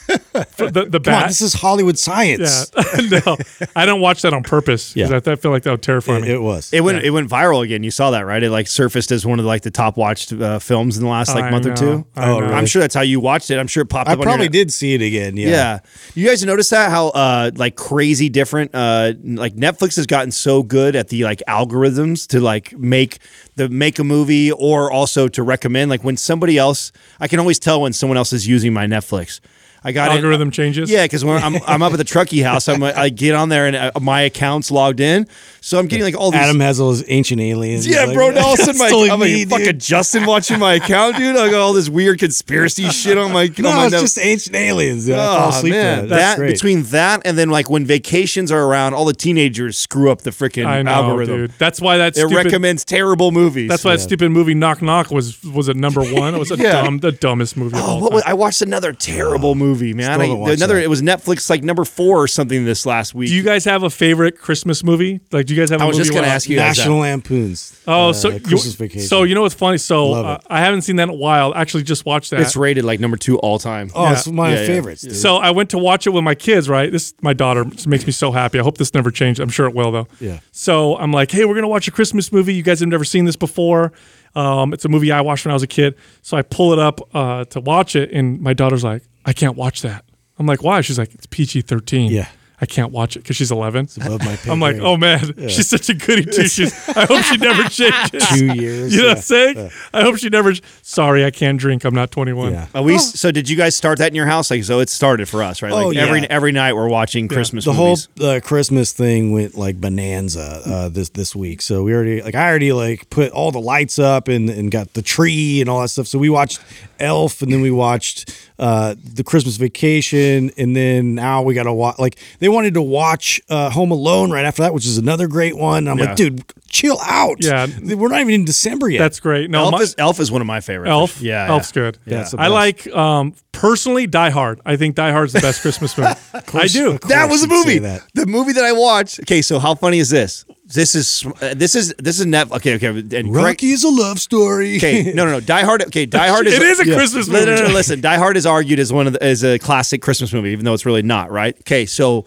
The, the Come on, bat. this is Hollywood science. Yeah, no, I don't watch that on purpose. 'cause Yeah. I, I feel like that would terrify It, me. it was. It went it went viral again. You saw that, right? It like surfaced as one of the, like the top watched uh, films in the last like I month or two. I oh, really? I'm sure that's how you watched it. I'm sure it popped I up. on probably your, did see it again. Yeah. Yeah. You guys notice that how uh like crazy different uh like Netflix has gotten so good at the like algorithms to like make the make a movie or also to recommend like when somebody else I can always tell when someone else is using my Netflix. I got it- Algorithm changes? Yeah, because when I'm I'm up at the Truckee house, I'm I get on there and uh, my account's logged in, so I'm getting like all these Adam has all his ancient aliens. yeah, like, bro. Now all of a sudden, "That's my, totally I'm like fucking. Justin watching my account, dude. I got all this weird conspiracy shit on my. No, on my it's note- just ancient aliens. Yeah, Oh man, that. that That's great. between that and then like when vacations are around, all the teenagers screw up the freaking algorithm. dude. That's why that It stupid. recommends terrible movies. that's why that stupid movie Knock Knock was was at number one. It was a Yeah. dumb, the dumbest movie. of Oh, all what time. was, I watched another terrible movie, man. still I, haven't another, that. it was Netflix like number four or something this last week. Do you guys have a favorite Christmas movie? Like, do you guys have? a I was movie just gonna ask you guys that. National Lampoons. Oh, uh, so you, Christmas Vacation. So you know what's funny? So uh. I haven't seen that in a while. Actually, just watched that. It's rated like number two all time. oh, it's one of my Yeah, yeah. favorites. dude. So I went to watch it with my kids, right? This my daughter This makes me so happy. I hope this never changes. I'm sure it will though. Yeah. So I'm like, hey, we're gonna watch a Christmas movie. You guys have never seen this before. Um, it's a movie I watched when I was a kid. So I pull it up uh, to watch it, and my daughter's like, I can't watch that. I'm like, why? She's like, it's PG-13. Yeah. I can't watch it because she's 11. above my pay I'm like, grade. oh man, she's such a goody two shoes. I hope she never changes. two years. You know yeah. what I'm saying? I hope she never. Sorry, I can't drink. I'm not 21. Yeah. Are we, So did you guys start that in your house? Like so, it started for us, right? Like Oh, yeah. every every night we're watching Christmas the movies. whole uh, Christmas thing went like bonanza uh, this this week. So we already like I already like put all the lights up and and got the tree and all that stuff. So we watched Elf and then we watched uh, the Christmas Vacation and then now we got to watch like they wanted to watch uh, Home Alone right after that, which is another great one. I'm Yeah. like, dude, chill out. Yeah. we're not even in December yet. That's great. No, Elf my- is Elf is one of my favorites. Elf. yeah, Elf's yeah. good. Yeah, I like um, personally Die Hard. I think Die Hard's the best Christmas movie. I do. That was a movie. that. The movie that I watched. Okay, so how funny is this? This is uh, this is this is net. Okay, okay. And Greg, Rocky is a love story. okay, no, no, no. Die Hard. Okay, Die Hard is. It is a Yeah. Christmas movie. no, no, no, Listen, Die Hard is argued as one of the, as a classic Christmas movie, even though it's really not. Right? Okay, so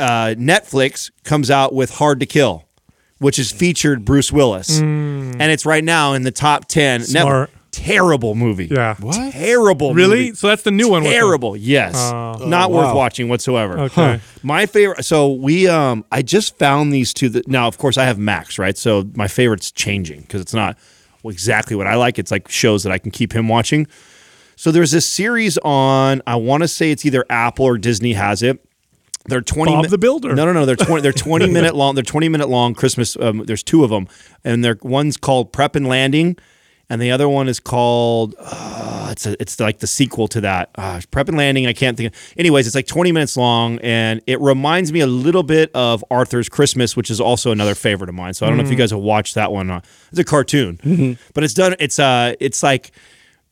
uh, Netflix comes out with Hard to Kill, which has featured Bruce Willis, and it's right now in the top ten. Net- Hmm. Smart. terrible movie. Yeah. What? Terrible. Really? movie. So that's the new one. with them. Terrible. Yes. Not Oh, worth wow. watching whatsoever. Okay. My favorite. So we, um, I just found these two. That now, of course, I have Max, right? So my favorite's changing because it's not exactly what I like. It's like shows that I can keep him watching. So there's this series on. I want to say it's either Apple or Disney has it. They're twenty. Bob mi- the Builder. No, no, no. They're twenty. They're twenty minute long. They're twenty minute long Christmas. Um, there's two of them, and they're one's called Prep and Landing, and the other one is called. Uh, it's a, it's like the sequel to that. Uh, Prep and Landing. I can't think. Of, anyways, it's like twenty minutes long, and it reminds me a little bit of Arthur's Christmas, which is also another favorite of mine. So I don't know if you Mm. guys have watched that one. It's a cartoon, but it's done. It's uh, it's like.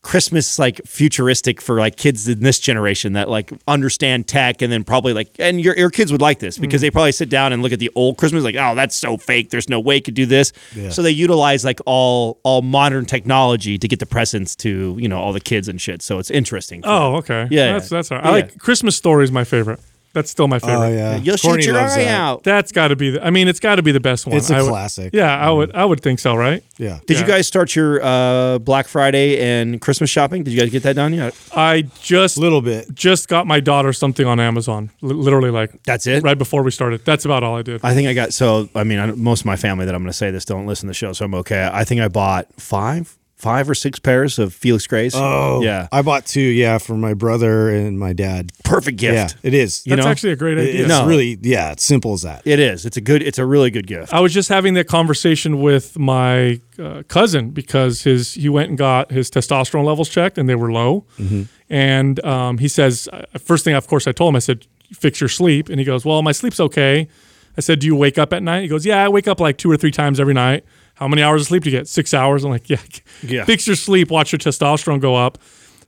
Christmas like futuristic for like kids in this generation that like understand tech and then probably like and your, your kids would like this because they mm-hmm. probably sit down and look at the old Christmas like oh that's so fake there's no way it could do this so they utilize like all all modern technology to get the presents to you know all the kids and shit so it's interesting Oh, okay. Yeah, That's yeah. that's all right. Yeah. I like Christmas Story is my favorite. That's still my favorite. Oh yeah, You'll Courtney shoot your eye that. out. That's got to be. The, I mean, it's got to be the best one. It's a I would- classic. Yeah, I would. I would think so. Right. Yeah. Did you guys start your uh, Black Friday and Christmas shopping? Did you guys get that done yet? I just A little bit. just got my daughter something on Amazon. Li- literally, like That's it. right before we started. That's about all I did. I think I got so. I mean, I, most of my family that I'm going to say this don't listen to the show, so I'm okay. I think I bought five, five or six pairs of Felix Grays. Oh yeah, I bought two. Yeah, for my brother and my dad. perfect gift. Yeah, it is. You That's know? actually a great It- idea. it's No. really yeah. It's simple as that. It is. It's a good. It's a really good gift. I was just having that conversation with my uh, cousin because his he went and got his testosterone levels checked and they were low, and um, he says uh, first thing of course I told him I said fix your sleep and he goes well my sleep's okay. I said do you wake up at night? He goes yeah I wake up like two or three times every night. How many hours of sleep do you get? Six hours. I'm like yeah, Yeah. fix your sleep. Watch your testosterone go up.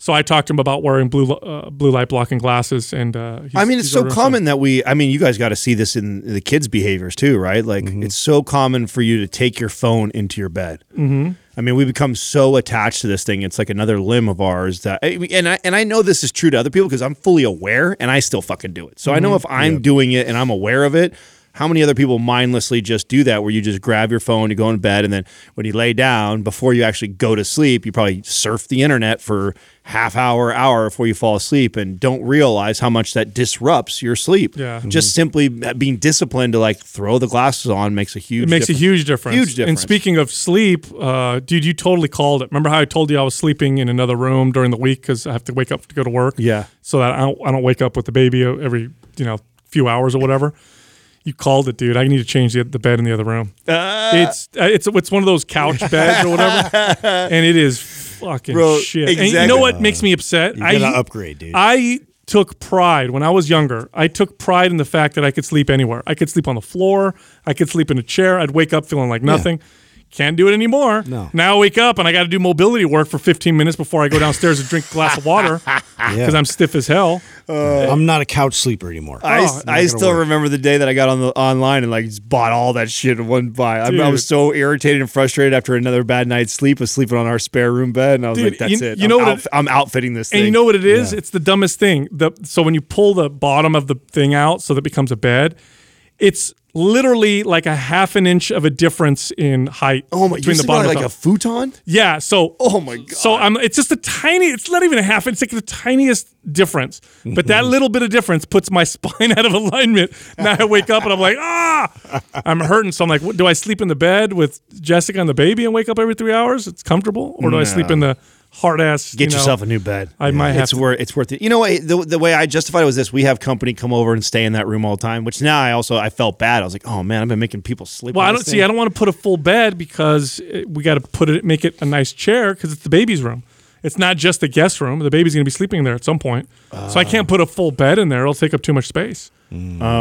So I talked to him about wearing blue uh, blue light blocking glasses and uh, he's- I mean, it's so common that we. I mean, you guys got to see this in the kids' behaviors too, right? Like, it's so common for you to take your phone into your bed. Mm-hmm. I mean, we become so attached to this thing. It's like another limb of ours that, and I and I know this is true to other people because I'm fully aware, and I still fucking do it. So I know if I'm doing it and I'm aware of it. How many other people mindlessly just do that where you just grab your phone, you go in bed, and then when you lay down, before you actually go to sleep, you probably surf the internet for half hour, hour before you fall asleep and don't realize how much that disrupts your sleep. Yeah. Just simply being disciplined to like throw the glasses on makes a huge It makes difference. a huge difference. Huge difference. And speaking of sleep, uh, dude, you totally called it. Remember how I told you I was sleeping in another room during the week because I have to wake up to go to work. Yeah. So that I don't, I don't wake up with the baby every you know few hours or whatever. You called it, dude. I need to change the, the bed in the other room. it's uh, it's it's one of those couch beds or whatever, and it is fucking Bro, shit. And you know what makes me upset? You gotta upgrade, dude. I took pride when I was younger. I took pride in the fact that I could sleep anywhere. I could sleep on the floor. I could sleep in a chair. I'd wake up feeling like nothing. Can't do it anymore. No. Now I wake up and I got to do mobility work for 15 minutes before I go downstairs and drink a glass of water because I'm stiff as hell. Uh, I'm not a couch sleeper anymore. I, Oh, I still work. remember the day that I got on the online and like just bought all that shit in one buy. I, I was so irritated and frustrated after another bad night's sleep of sleeping on our spare room bed, and I was Dude, like, "That's you- it. you I'm, know what outf- it- I'm outfitting this thing." And you know what it is? It's the dumbest thing. The so when you pull the bottom of the thing out so that it becomes a bed, it's literally like a half an inch of a difference in height oh my, between the bottom like a futon. Yeah. So. Oh my god. So I'm. It's just a tiny. It's not even a half. It's like the tiniest difference. But that Mm-hmm. little bit of difference puts my spine out of alignment. Now I wake up and I'm like, ah, I'm hurting. So I'm like, what, do I sleep in the bed with Jessica and the baby and wake up every three hours? It's comfortable, or do I sleep in the hard ass? Get you know- yourself a new bed. I might have It's to- worth. It's worth it. You know what? The, the way I justified it was this: we have company come over and stay in that room all the time. Which now I also I felt bad. I was like, oh man, I've been making people sleep. Well, I don't see. I don't want to put a full bed because eh, we got to put it, make it a nice chair because it's the baby's room. It's not just the guest room. The baby's going to be sleeping there at some point, so I can't ah. put a full bed in there. It'll take up too much space. Oh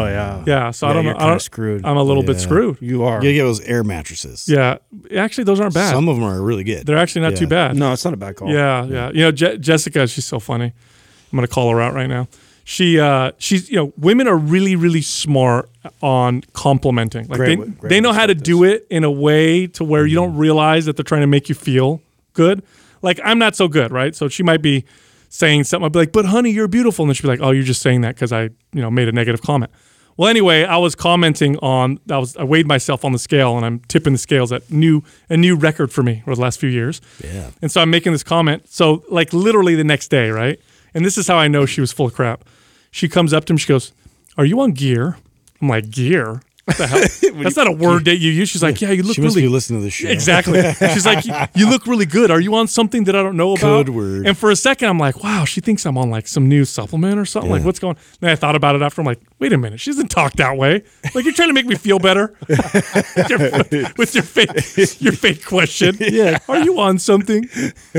yeah. Yeah, so I Yeah, don't you're know. I kinda don't, screwed. I'm a little bit screwed. You are. You get those air mattresses. Yeah, actually, those aren't bad. Some of them are really good. They're actually not too bad. No, it's not a bad call. Yeah, yeah. You know, Je- Jessica, she's so funny. I'm gonna call her out right now. She, uh, she's, you know, women are really, really smart on complimenting. Like Great they, great they know how to start do it in a way to where you don't realize that they're trying to make you feel good. Like I'm not so good, right? So she might be saying something. I'd be like, "But honey, you're beautiful," and then she'd be like, "Oh, you're just saying that because I, you know, made a negative comment." Well, anyway, I was commenting on. I was I weighed myself on the scale, and I'm tipping the scales at new a new record for me over the last few years. Yeah. And so I'm making this comment. So like literally the next day, right? And this is how I know she was full of crap. She comes up to me. She goes, "Are you on gear?" I'm like, "Gear? What the hell? That's not a word that you use." She's like, "Yeah, you look She must really be listening to the show. Exactly. She's like, "You- you look really good. Are you on something that I don't know about? Code word. And for a second, I'm like, wow, she thinks I'm on like some new supplement or something. Like, what's going? on? Then I thought about it after. I'm like, wait a minute, she doesn't talk that way. Like, you're trying to make me feel better with, your, with your fake, your fake question. Yeah. Are you on something?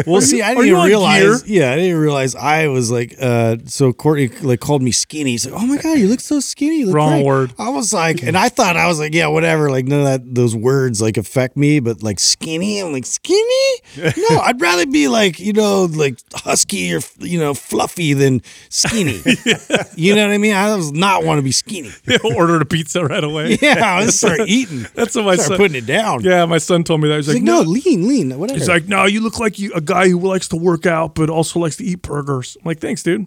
Well, see, I didn't you even on realize. gear? Yeah, I didn't realize I was like. uh So Courtney like called me skinny. He's like, "Oh my god, you look so skinny." You look Wrong great." word. I was like, and I thought I was like, yeah, whatever. Like none of that those words like affect me, but like skinny, I'm like skinny. No, I'd rather be like you know like husky or you know fluffy than skinny. You know what I mean? I was not want to be skinny. Ordered a pizza right away. Yeah, I was start eating. That's what my Start son. putting it down. Yeah, my son told me that. He's He's like, like, no. no, lean, lean, whatever. He's like, no, you look like you, a guy who likes to work out, but also likes to eat burgers. I'm like, thanks, dude.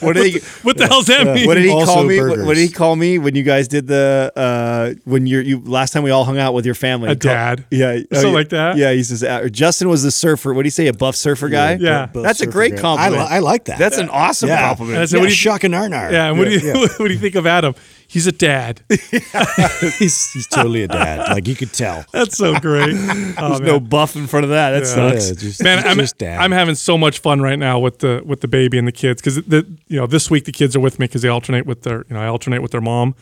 what did he? What the hell's that mean? What did he Also call me? What, burgers. what did he call me when you guys did the uh when you're you last time we all hung out with your family? A He called- dad. yeah, oh, Something yeah. like that? Yeah, he says uh, Justin was the surfer. What do you say? A buff surfer guy? Yeah. Both that's a great guys. compliment. I, li- I like that. That's an awesome yeah. compliment. And I said, yeah, what do you- shock and narnar. Yeah, and what do you Yeah. what do you think of Adam? He's a dad. he's, he's totally a dad. Like you could tell. That's so great. Oh, There's man. no buff in front of that. That Yeah. sucks. Yeah, just, man, I'm, just dad. I'm having so much fun right now with the with the baby and the kids because the you know this week the kids are with me because they alternate with their you know I alternate with their mom,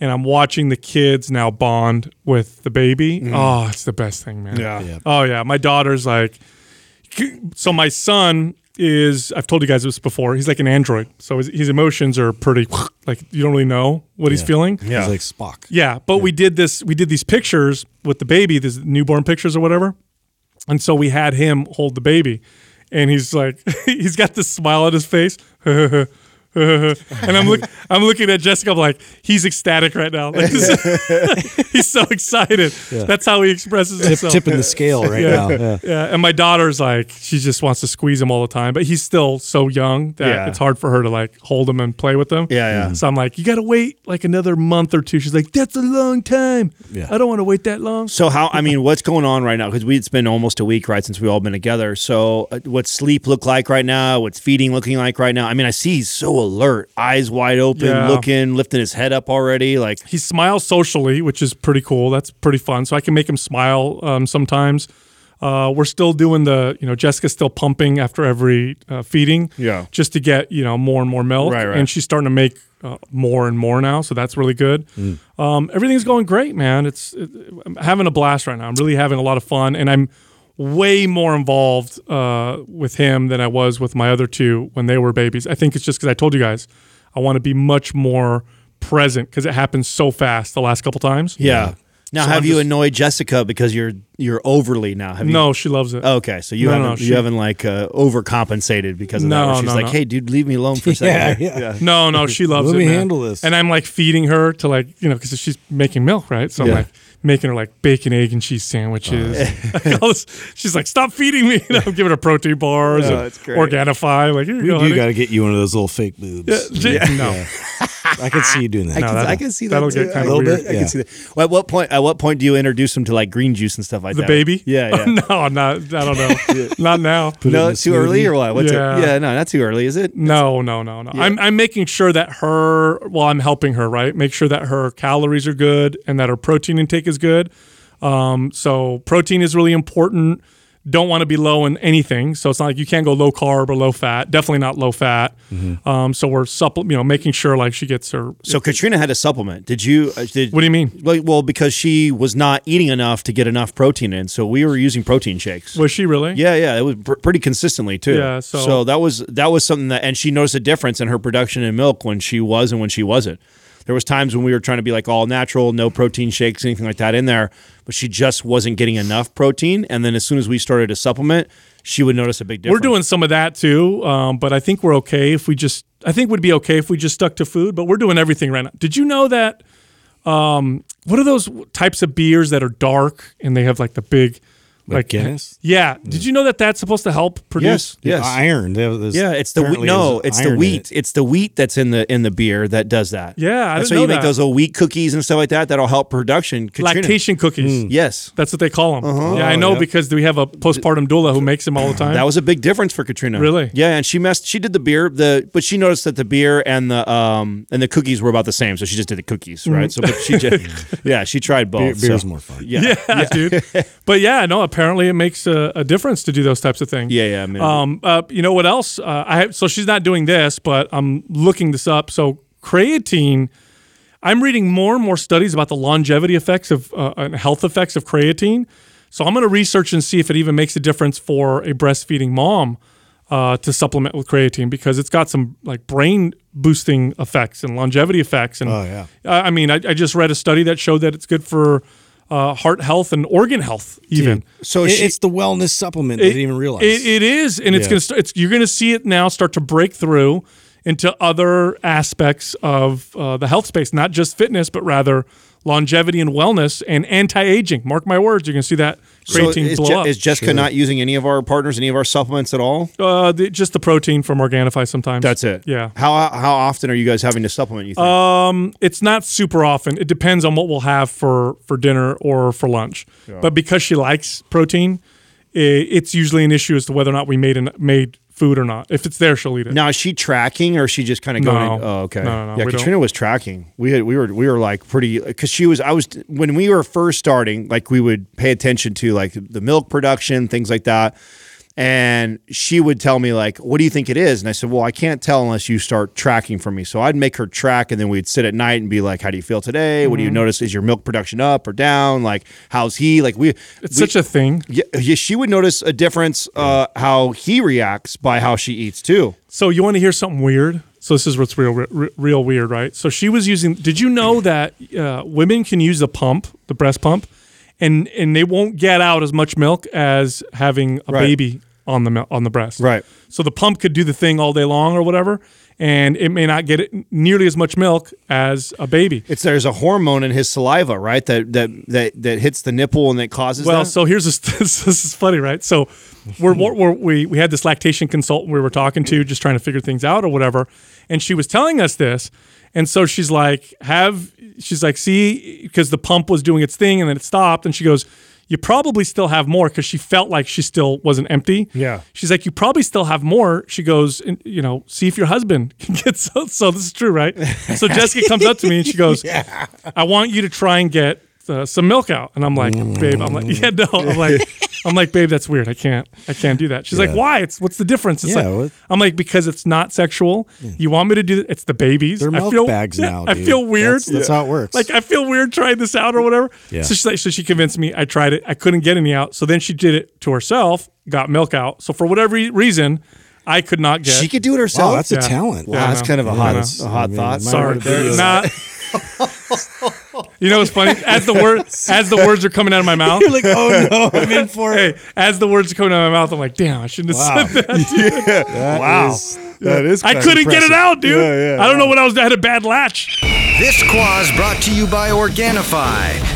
and I'm watching the kids now bond with the baby. Mm. Oh, it's the best thing, man. Yeah. Yeah. Oh yeah, my daughter's like, so my son is I've told you guys this before. He's like an android, so his, his emotions are pretty like you don't really know what he's feeling. Yeah. He's like Spock. Yeah, but we did this. We did these pictures with the baby, these newborn pictures or whatever, and so we had him hold the baby, and he's like, he's got this smile on his face. and I'm look, I'm looking at Jessica. I'm like, he's ecstatic right now. Like, is- he's so excited. That's how he expresses Tip, himself. tipping the scale right Yeah. now. Yeah. Yeah, and my daughter's like, she just wants to squeeze him all the time, but he's still so young that Yeah. it's hard for her to like hold him and play with him. Yeah, yeah. So I'm like, you got to wait like another month or two. She's like, that's a long time. Yeah. I don't want to wait that long. So how? I mean, what's going on right now? Because we it's been almost a week, right, since we all been together. So uh, what's sleep look like right now? What's feeding looking like right now? I mean, I see he's so alert, eyes wide open, Yeah. looking, lifting his head up already. Like, He smiles socially, which is pretty cool. That's pretty fun. So I can make him smile um, sometimes. Uh, we're still doing the, you know, Jessica's still pumping after every uh, feeding, Yeah. just to get you know more and more milk. Right, right. And she's starting to make uh, more and more now, so that's really good. Mm. Um, everything's going great, man. It's it, I'm having a blast right now. I'm really having a lot of fun, and I'm way more involved uh, with him than I was with my other two when they were babies. I think it's just because I told you guys I want to be much more present because it happens so fast the last couple times. yeah. Now, So have I'm you just- annoyed Jessica because you're you're overly now? Have you? No, she loves it. Okay, so you No, no, haven't no, she- you haven't like uh, overcompensated because of that. No, Where she's no, like, no. "Hey, dude, leave me alone for a second. Yeah, yeah. No, no, she loves Let it. me man. handle this. And I'm like feeding her to like, you know, because she's making milk, right? So I'm Yeah. like making her like bacon, egg, and cheese sandwiches. Uh. All this- she's like, stop feeding me. And I'm giving her protein bars Oh, and. Organifi. Like, here you We go. do got to get you one of those little fake boobs. J- No. I can see you doing that. I, No, can, I can see that. that'll too. get kinda I can- weird. I can see that. Well, at what point? At what point do you introduce him to like green juice and stuff like The that? The baby? Yeah, yeah. no, not, I don't know. Not now. it in no, a it's too early or what? What's Yeah. it? Yeah, no, not too early, is it? No, no, no, no. I'm I'm making sure that her well, I'm helping her, right? Make sure that her calories are good and that her protein intake is good. Um, so protein is really important. Don't want to be low in anything. So it's not like you can't go low carb or low fat. Definitely not low fat. Um, so we're supple, you know, making sure like she gets her. So Katrina had a supplement. Did you? Uh, did, What do you mean? Like, well, because she was not eating enough to get enough protein in, so we were using protein shakes. Was she really? Yeah, yeah, it was pr- pretty consistently too. Yeah, so- that was that was something that, and she noticed a difference in her production in milk when she was and when she wasn't. There was times when we were trying to be like all natural, no protein shakes, anything like that in there, but she just wasn't getting enough protein. And then as soon as we started to supplement, she would notice a big difference. We're doing some of that too, um, but I think we're okay if we just. I think would be okay if we just stuck to food, but we're doing everything right now. Did you know that? Um, what are those types of beers that are dark and they have like the big, like, Guinness? Yeah. Did you know that that's supposed to help produce? Yes, yes. Iron. Yeah, it's the wheat. No, it's the wheat. it. It's the wheat that's in the in the beer that does that. Yeah, I that's didn't why you know make those little wheat cookies and stuff like that. That'll help production. Katrina- Lactation cookies. Yes, That's what they call them. Uh-huh. Yeah, I know yeah. because we have a postpartum doula who makes them all the time. That was a big difference for Katrina. Really? Yeah, and she messed. She did the beer, the but she noticed that the beer and the um and the cookies were about the same, so she just did the cookies, right? So, but she just yeah, she tried both. Beer, so- more fun. Yeah, yeah, dude. But yeah, no. Apparently, it makes a, a difference to do those types of things. yeah, yeah. I mean, Um, uh, you know what else? Uh, I have, so she's not doing this, but I'm looking this up. So creatine, I'm reading more and more studies about the longevity effects of uh, and health effects of creatine. So I'm going to research and see if it even makes a difference for a breastfeeding mom uh, to supplement with creatine because it's got some like brain boosting effects and longevity effects. And Oh, yeah. uh, I mean, I, I just read a study that showed that it's good for uh, heart health and organ health, even. so It- she, it's the wellness supplement. I didn't even realize. It, it is, and it's Yeah. to start. It's, you're going to see it now start to break through into other aspects of uh, the health space, not just fitness, but rather longevity and wellness and anti-aging. Mark my words, you're going to see that So creatine is, blow Je- is Jessica not using any of our partners, any of our supplements at all? uh, the, just the protein from Organifi sometimes. That's it. Yeah. How how often are you guys having to supplement? You think? Um, it's not super often. It depends on what we'll have for for dinner or for lunch. But because she likes protein, i it's usually an issue as to whether or not we made an, made food or not. If it's there, she'll eat it. now is she tracking or is she just kind of going? No. in- oh, okay. No, no, no, yeah, we don't. Katrina was tracking. We had we were we were like pretty because she was. I was when we were first starting. Like we would pay attention to like the milk production, things like that. And she would tell me like, "What do you think it is?" And I said, "Well, I can't tell unless you start tracking for me." So I'd make her track, and then we'd sit at night and be like, "How do you feel today? What do you Mm-hmm. notice? Is your milk production up or down? Like, how's he? Like, we it's we- such a thing. yeah, yeah, she would notice a difference uh, how he reacts by how she eats too. So you want to hear something weird? So this is what's real, re- real weird, right? So she was using. Did you know that uh, women can use the pump, the breast pump, and and they won't get out as much milk as having a Right. baby on the on the breast. Right. So the pump could do the thing all day long or whatever, and it may not get nearly as much milk as a baby. It's there's a hormone in his saliva, right? That that that that hits the nipple and that causes Well, that. so here's this, this. This is funny, right? So we're, we're, we we had this lactation consultant we were talking to, just trying to figure things out or whatever, and she was telling us this, and so she's like, "Have she's like, see, because the pump was doing its thing and then it stopped, and she goes." You probably still have more because she felt like she still wasn't empty. Yeah. She's like, you probably still have more. She goes, you know, see if your husband can get so. So this is true, right? So Jessica comes up to me and she goes, I want you to try and get uh, some milk out. And I'm like, babe, I'm like, yeah, no, I'm like, I'm like, babe, that's weird. I can't, I can't do that. She's like, why? It's what's the difference? It's Yeah, like, what- I'm like, because it's not sexual. You want me to do it? It's the babies. They're I milk feel, bags yeah, now. I dude. feel weird. That's, that's how it works. Like I feel weird trying this out or whatever. Yeah. So she's like, so she convinced me. I tried it. I couldn't get any out. So then she did it to herself. Got milk out. So for whatever re- reason, I could not get. she could do it herself. wow, that's Yeah. a talent. wow, Yeah, I that's know. kind of a Yeah, hot, I a know. hot I mean, thought. my Sorry, word, not. you know what's funny? As the word, as the words are coming out of my mouth, You're like, oh no, I'm in for it. hey, as the words are coming out of my mouth, I'm like, damn, I shouldn't have Wow. said that. That Wow. is- That is. I couldn't get it out, dude. Yeah, yeah. I don't know what I was. I had a bad latch. This quaz brought to you by Organifi.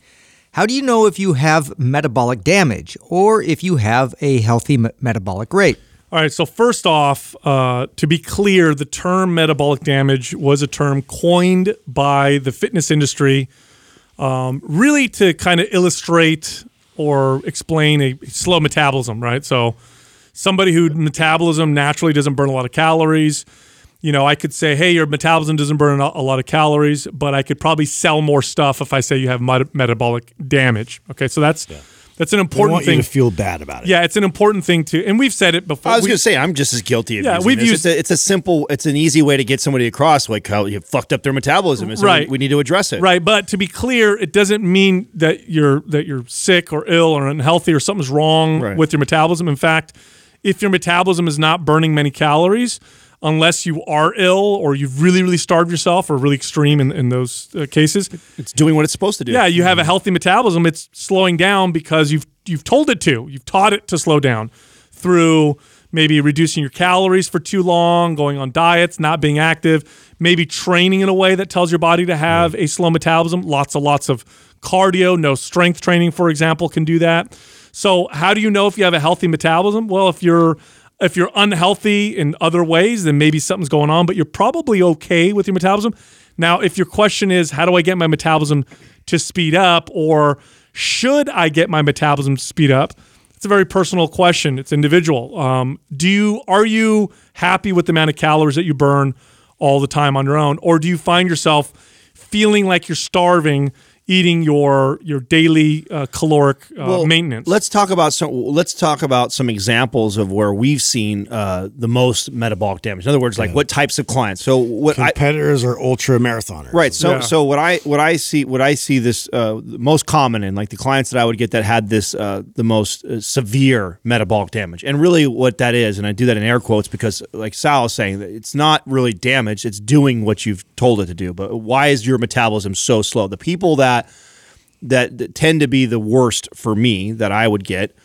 How do you know if you have metabolic damage or if you have a healthy me- metabolic rate? All right. So first off, uh, to be clear, the term metabolic damage was a term coined by the fitness industry, um, really to kind of illustrate or explain a slow metabolism. Right. So somebody who metabolism naturally doesn't burn a lot of calories. You know, I could say, hey, your metabolism doesn't burn a lot of calories, but I could probably sell more stuff if I say you have met- metabolic damage. Okay, so that's that's an important want thing. you to feel bad about it. yeah, it's an important thing to, and we've said it before. I was going to say I'm just as guilty of Yeah, we've this. used- it's, a, it's a simple, it's an easy way to get somebody across like how you fucked up their metabolism. So Right. we, we need to address it. Right, but to be clear, it doesn't mean that you're that you're sick or ill or unhealthy or something's wrong Right. with your metabolism. In fact, if your metabolism is not burning many calories, unless you are ill or you've really really starved yourself or really extreme in, in those uh, cases, It's doing what it's supposed to do. yeah, you have a healthy metabolism. It's slowing down because you've you've told it to. You've taught it to slow down through maybe reducing your calories for too long, going on diets, not being active, maybe training in a way that tells your body to have a slow metabolism. Lots and lots of cardio, no strength training, for example, can do that. So, how do you know if you have a healthy metabolism? Well, if you're if you're unhealthy in other ways, then maybe something's going on, but you're probably okay with your metabolism. Now, if your question is, how do I get my metabolism to speed up, or should I get my metabolism to speed up? It's a very personal question. It's individual. Um, do you are you happy with the amount of calories that you burn all the time on your own, or do you find yourself feeling like you're starving eating your your daily uh, caloric uh, Well, maintenance. Let's talk about some. Let's talk about some examples of where we've seen uh, the most metabolic damage. In other words, like what types of clients. So what I, Competitors are ultra marathoners. Right. So Yeah. so what I what I see what I see this uh, most common in like the clients that I would get that had this uh, the most uh, severe metabolic damage, and really what that is, and I do that in air quotes because like Sal is saying that it's not really damage; it's doing what you've told it to do. But why is your metabolism so slow? The people that that, that tend to be the worst for me that I would get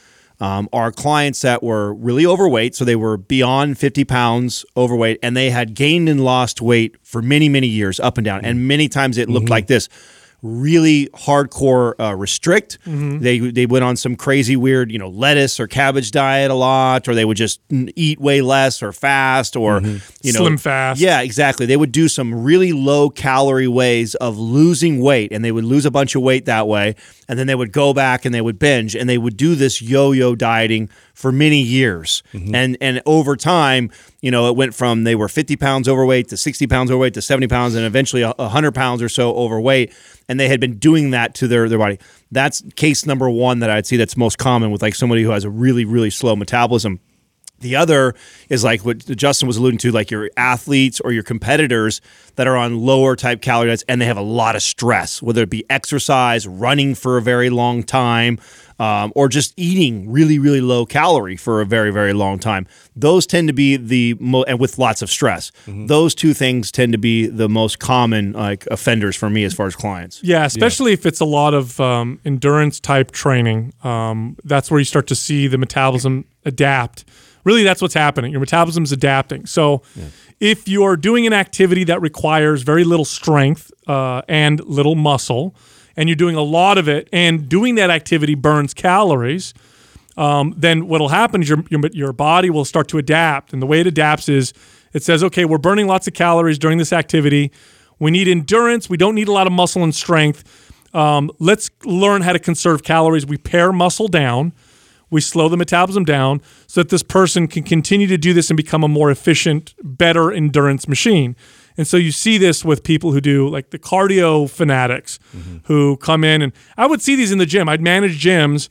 um, are clients that were really overweight. So they were beyond 50 pounds overweight and they had gained and lost weight for many, many years up and down. And many times it looked like this really hardcore uh, restrict. They they went on some crazy weird, you know, lettuce or cabbage diet a lot, or they would just eat way less or fast, or you know, Slim fast. Yeah, exactly. They would do some really low calorie ways of losing weight, and they would lose a bunch of weight that way, and then they would go back and they would binge, and they would do this yo-yo dieting for many years, mm-hmm. and and over time, you know, it went from they were 50 pounds overweight to 60 pounds overweight to 70 pounds, and eventually a 100 pounds or so overweight, and they had been doing that to their their body. That's case number one that I'd see that's most common with like somebody who has a really really slow metabolism. The other is like what Justin was alluding to, like your athletes or your competitors that are on lower type calorie diets and they have a lot of stress, whether it be exercise, running for a very long time, um, or just eating really, really low calorie for a very, very long time. Those tend to be the mo- and with lots of stress. Those two things tend to be the most common like offenders for me as far as clients. Yeah, especially if it's a lot of um, endurance type training. Um, that's where you start to see the metabolism adapt. Really, that's what's happening. Your metabolism's adapting. So, if you're doing an activity that requires very little strength uh, and little muscle, and you're doing a lot of it, and doing that activity burns calories, um, then what'll happen is your, your your body will start to adapt, and the way it adapts is it says, okay, we're burning lots of calories during this activity. We need endurance. We don't need a lot of muscle and strength. Um, let's learn how to conserve calories. We pare muscle down. We slow the metabolism down so that this person can continue to do this and become a more efficient, better endurance machine. And so you see this with people who do like the cardio fanatics mm-hmm. who come in and I would see these in the gym. I'd manage gyms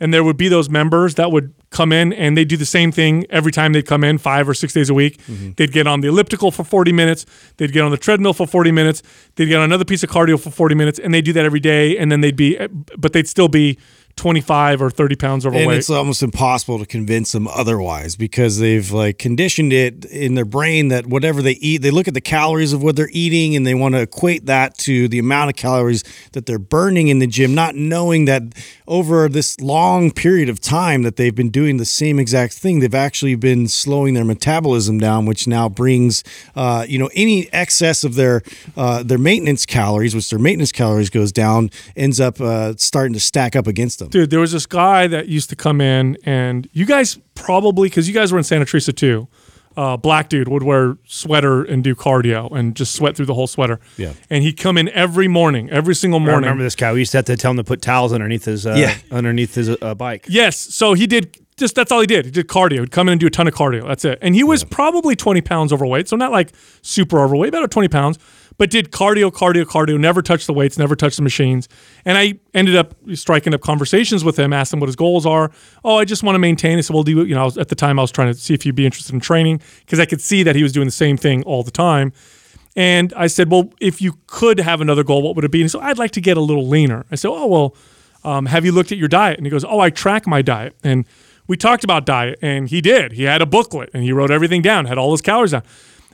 and there would be those members that would come in and they do the same thing every time they'd come in five or six days a week. Mm-hmm. They'd get on the elliptical for 40 minutes, they'd get on the treadmill for 40 minutes, they'd get on another piece of cardio for 40 minutes, and they do that every day. And then they'd be, but they'd still be 25 or 30 pounds And overweight. it's almost impossible to convince them otherwise because they've like conditioned it in their brain that whatever they eat, they look at the calories of what they're eating and they want to equate that to the amount of calories that they're burning in the gym, not knowing that over this long period of time that they've been doing the same exact thing, they've actually been slowing their metabolism down, which now brings, uh, you know, any excess of their uh, their maintenance calories, which their maintenance calories goes down, ends up uh, starting to stack up against them. Dude, there was this guy that used to come in, and you guys probably, because you guys were in Santa Teresa too. Uh, black dude would wear sweater and do cardio and just sweat through the whole sweater. Yeah. And he'd come in every morning, every single morning. I remember this guy. We used to have to tell him to put towels underneath his uh, Yeah. underneath his uh, bike. Yes. So he did just that's all he did. He did cardio. He'd come in and do a ton of cardio. That's it. And he was probably 20 pounds overweight. So not like super overweight, about 20 pounds, but did cardio, cardio, cardio, never touched the weights, never touched the machines. And I ended up striking up conversations with him, asked him what his goals are. Oh, I just want to maintain. I said, well, do you, you know, was, at the time I was trying to see if you'd be interested in training because I could see that he was doing the same thing all the time. And I said, well, if you could have another goal, what would it be? And so I'd like to get a little leaner. I said, oh, well, um, have you looked at your diet? And he goes, oh, I track my diet. And we talked about diet, and he did. He had a booklet, and he wrote everything down, had all his calories down.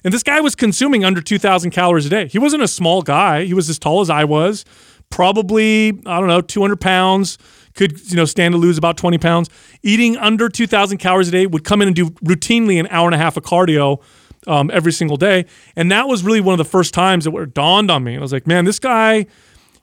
And this guy was consuming under 2,000 calories a day. He wasn't a small guy. He was as tall as I was, probably, I don't know, 200 pounds, could, you know, stand to lose about 20 pounds. Eating under 2,000 calories a day would come in and do routinely an hour and a half of cardio um, every single day. And that was really one of the first times that it dawned on me. I was like, man, this guy,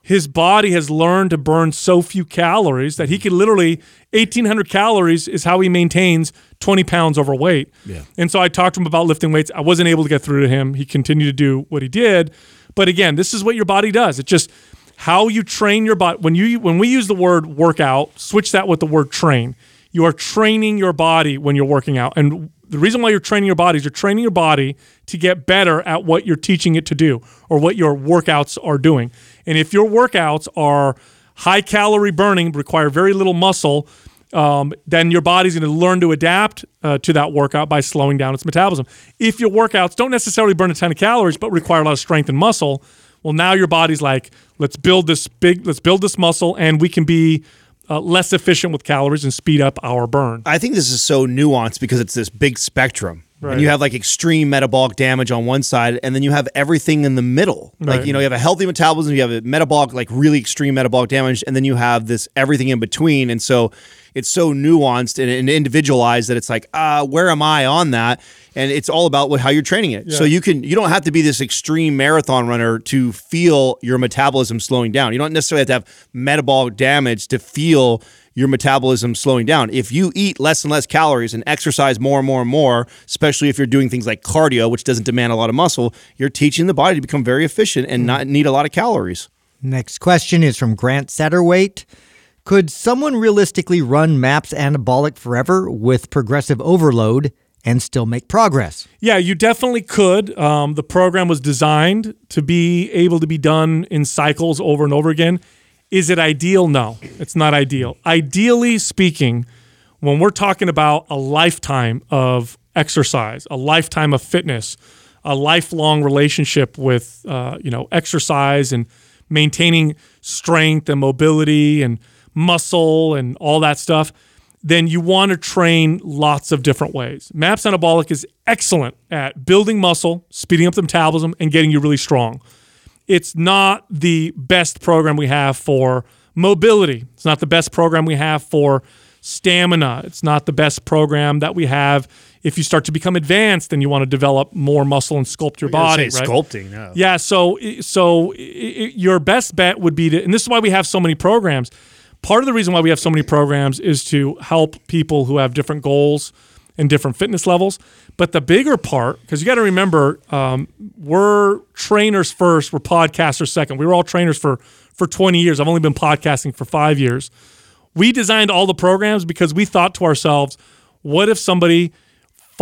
his body has learned to burn so few calories that he could literally 1,800 calories is how he maintains 20 pounds overweight. Yeah. And so I talked to him about lifting weights. I wasn't able to get through to him. He continued to do what he did. But again, this is what your body does. It just how you train your body. When you when we use the word workout, switch that with the word train. You are training your body when you're working out. And the reason why you're training your body is you're training your body to get better at what you're teaching it to do or what your workouts are doing. And if your workouts are high calorie burning, require very little muscle, um, then your body's going to learn to adapt uh, to that workout by slowing down its metabolism. If your workouts don't necessarily burn a ton of calories but require a lot of strength and muscle, well, now your body's like, let's build this big, let's build this muscle, and we can be uh, less efficient with calories and speed up our burn. I think this is so nuanced because it's this big spectrum. Right. And you have like extreme metabolic damage on one side, and then you have everything in the middle. Like, you know, you have a healthy metabolism, you have a metabolic, like really extreme metabolic damage, and then you have this everything in between. And so it's so nuanced and, and individualized that it's like, uh, where am I on that? And it's all about what, how you're training it. So you can you don't have to be this extreme marathon runner to feel your metabolism slowing down. You don't necessarily have to have metabolic damage to feel your metabolism slowing down. If you eat less and less calories and exercise more and more and more, especially if you're doing things like cardio, which doesn't demand a lot of muscle, you're teaching the body to become very efficient and not need a lot of calories. Next question is from Grant Satterwhite. Could someone realistically run MAPS anabolic forever with progressive overload and still make progress? Yeah, you definitely could. Um, the program was designed to be able to be done in cycles over and over again. Is it ideal? No, it's not ideal. Ideally speaking, when we're talking about a lifetime of exercise, a lifetime of fitness, a lifelong relationship with uh, you know exercise and maintaining strength and mobility and muscle and all that stuff, then you want to train lots of different ways. MAPS Anabolic is excellent at building muscle, speeding up the metabolism, and getting you really strong. It's not the best program we have for mobility. It's not the best program we have for stamina. It's not the best program that we have if you start to become advanced and you want to develop more muscle and sculpt your body. right? sculpting, no. Yeah, so so your best bet would be to, and this is why we have so many programs. Part of the reason why we have so many programs is to help people who have different goals and different fitness levels. But the bigger part, because you got to remember, um, we're trainers first, we're podcasters second. We were all trainers for for 20 years. I've only been podcasting for five years. We designed all the programs because we thought to ourselves, what if somebody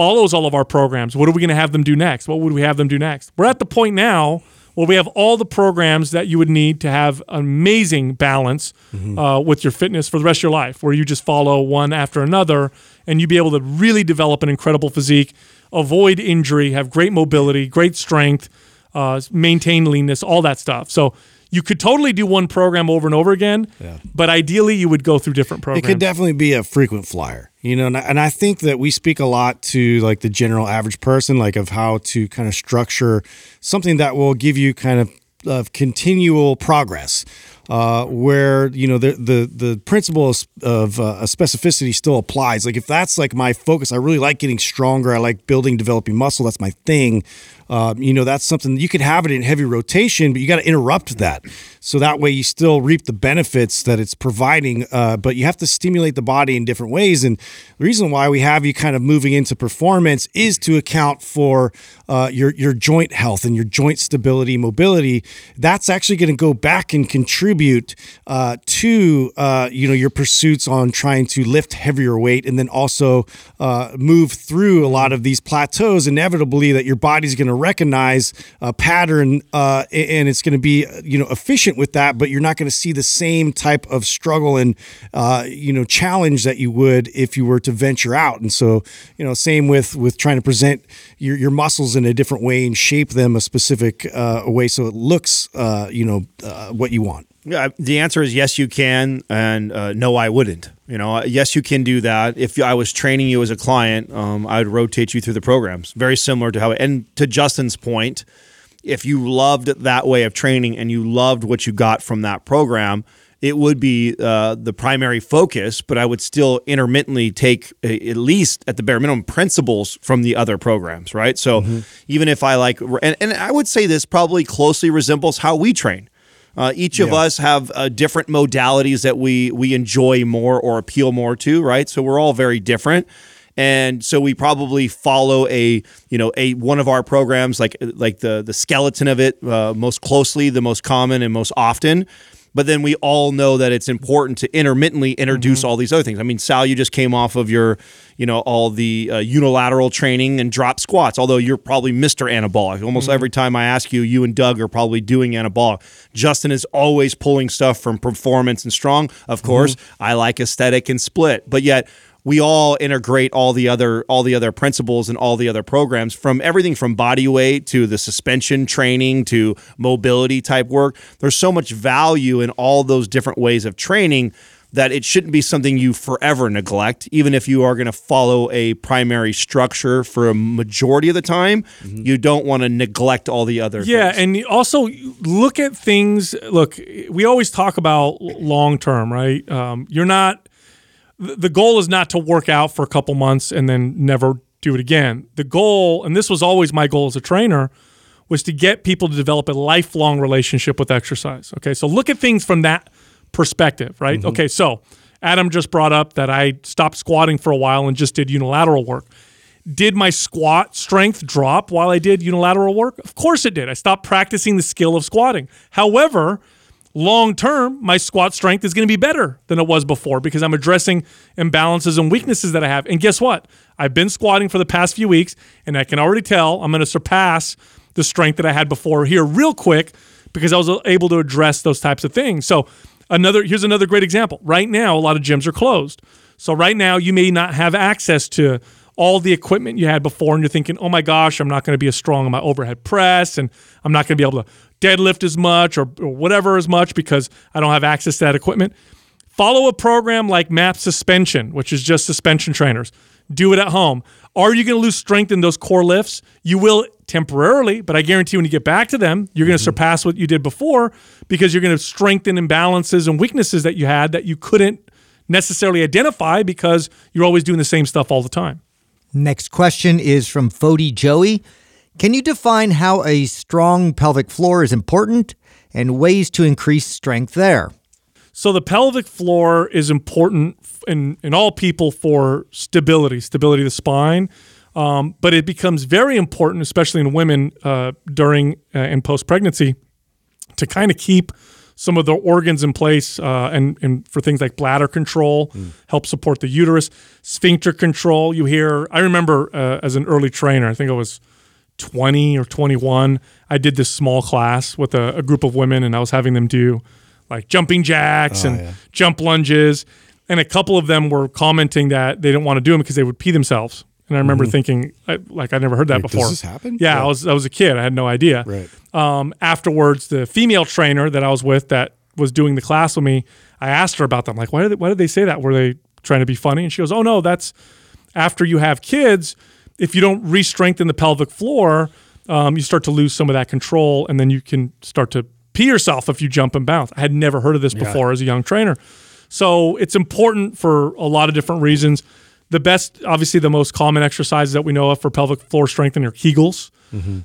follows all of our programs. What are we going to have them do next? What would we have them do next? We're at the point now where we have all the programs that you would need to have amazing balance uh, with your fitness for the rest of your life, where you just follow one after another and you'd be able to really develop an incredible physique, avoid injury, have great mobility, great strength, uh, maintain leanness, all that stuff. So you could totally do one program over and over again, but ideally you would go through different programs. It could definitely be a frequent flyer, you know, and I, and I think that we speak a lot to like the general average person, like of how to kind of structure something that will give you kind of of continual progress, uh, where you know the the the principle of, uh, specificity still applies. Like if that's like my focus, I really like getting stronger. I like building, developing muscle. That's my thing. Um, you know, that's something you could have it in heavy rotation, but you got to interrupt that. So that way you still reap the benefits that it's providing, uh, but you have to stimulate the body in different ways. And the reason why we have you kind of moving into performance is to account for uh, your, your joint health and your joint stability, mobility. That's actually going to go back and contribute uh, to, uh, you know, your pursuits on trying to lift heavier weight and then also uh, move through a lot of these plateaus inevitably that your body's going to recognize a pattern uh, and it's going to be you know efficient with that but you're not going to see the same type of struggle and uh, you know challenge that you would if you were to venture out and so you know same with with trying to present your, your muscles in a different way and shape them a specific uh, way so it looks uh, you know uh, what you want Yeah, the answer is yes, you can, and uh, no, I wouldn't. You know, uh, yes, you can do that. If I was training you as a client, um, I would rotate you through the programs, very similar to how. And to Justin's point, if you loved that way of training and you loved what you got from that program, it would be uh, the primary focus. But I would still intermittently take uh, at least at the bare minimum principles from the other programs, right? So even if I like, and, and I would say this probably closely resembles how we train. Uh, each of us have uh, different modalities that we we enjoy more or appeal more to, right? So we're all very different, and so we probably follow a you know a one of our programs like like the the skeleton of it uh, most closely, the most common and most often. But then we all know that it's important to intermittently introduce all these other things. I mean, Sal, you just came off of your, you know, all the uh, unilateral training and drop squats. Although you're probably Mister Anabolic. Almost every time I ask you, you and Doug are probably doing anabolic. Justin is always pulling stuff from performance and strong. Of course, I like aesthetic and split, but yet we all integrate all the other all the other principles and all the other programs from everything from body weight to the suspension training to mobility type work there's so much value in all those different ways of training that it shouldn't be something you forever neglect even if you are going to follow a primary structure for a majority of the time you don't want to neglect all the other Yeah, things. and also look at things. Look, we always talk about long term, right? Um, you're not. The goal is not to work out for a couple months and then never do it again. The goal, and this was always my goal as a trainer, was to get people to develop a lifelong relationship with exercise. Okay, so look at things from that perspective, right? Mm-hmm. Okay, so Adam just brought up that I stopped squatting for a while and just did unilateral work. Did my squat strength drop while I did unilateral work? Of course it did. I stopped practicing the skill of squatting. However, long term, my squat strength is going to be better than it was before because I'm addressing imbalances and weaknesses that I have. And guess what? I've been squatting for the past few weeks, and I can already tell I'm going to surpass the strength that I had before here real quick because I was able to address those types of things. So, another here's another great example. Right now, a lot of gyms are closed. So, right now, you may not have access to all the equipment you had before, and you're thinking, oh my gosh, I'm not going to be as strong on my overhead press, and I'm not going to be able to deadlift as much or, or whatever as much because I don't have access to that equipment. Follow a program like MAPS Suspension, which is just suspension trainers. Do it at home. Are you going to lose strength in those core lifts? You will temporarily, but I guarantee when you get back to them, you're going to mm-hmm. surpass what you did before because you're going to strengthen imbalances and weaknesses that you had that you couldn't necessarily identify because you're always doing the same stuff all the time. Next question is from Fody Joey. Can you define how a strong pelvic floor is important and ways to increase strength there? So the pelvic floor is important in, in all people for stability, stability of the spine. Um, but it becomes very important, especially in women uh, during uh, and post pregnancy, to kind of keep some of the organs in place uh, and, and for things like bladder control, help support the uterus, sphincter control. You hear, I remember uh, as an early trainer, I think I was 20 or 21, I did this small class with a, a group of women and I was having them do like jumping jacks and jump lunges. And a couple of them were commenting that they didn't want to do them because they would pee themselves. And I remember thinking, I, like, I never heard that Wait, does before. this happen? Yeah, Yeah. I was I was a kid. I had no idea. Right. Um, afterwards, the female trainer that I was with that was doing the class with me, I asked her about them. Like, why did they, why did they say that? Were they trying to be funny? And she goes, Oh no, that's after you have kids. If you don't re-strengthen the pelvic floor, um, you start to lose some of that control, and then you can start to pee yourself if you jump and bounce. I had never heard of this before as a young trainer. So it's important for a lot of different reasons. The best, obviously, the most common exercises that we know of for pelvic floor strengthening are Kegels.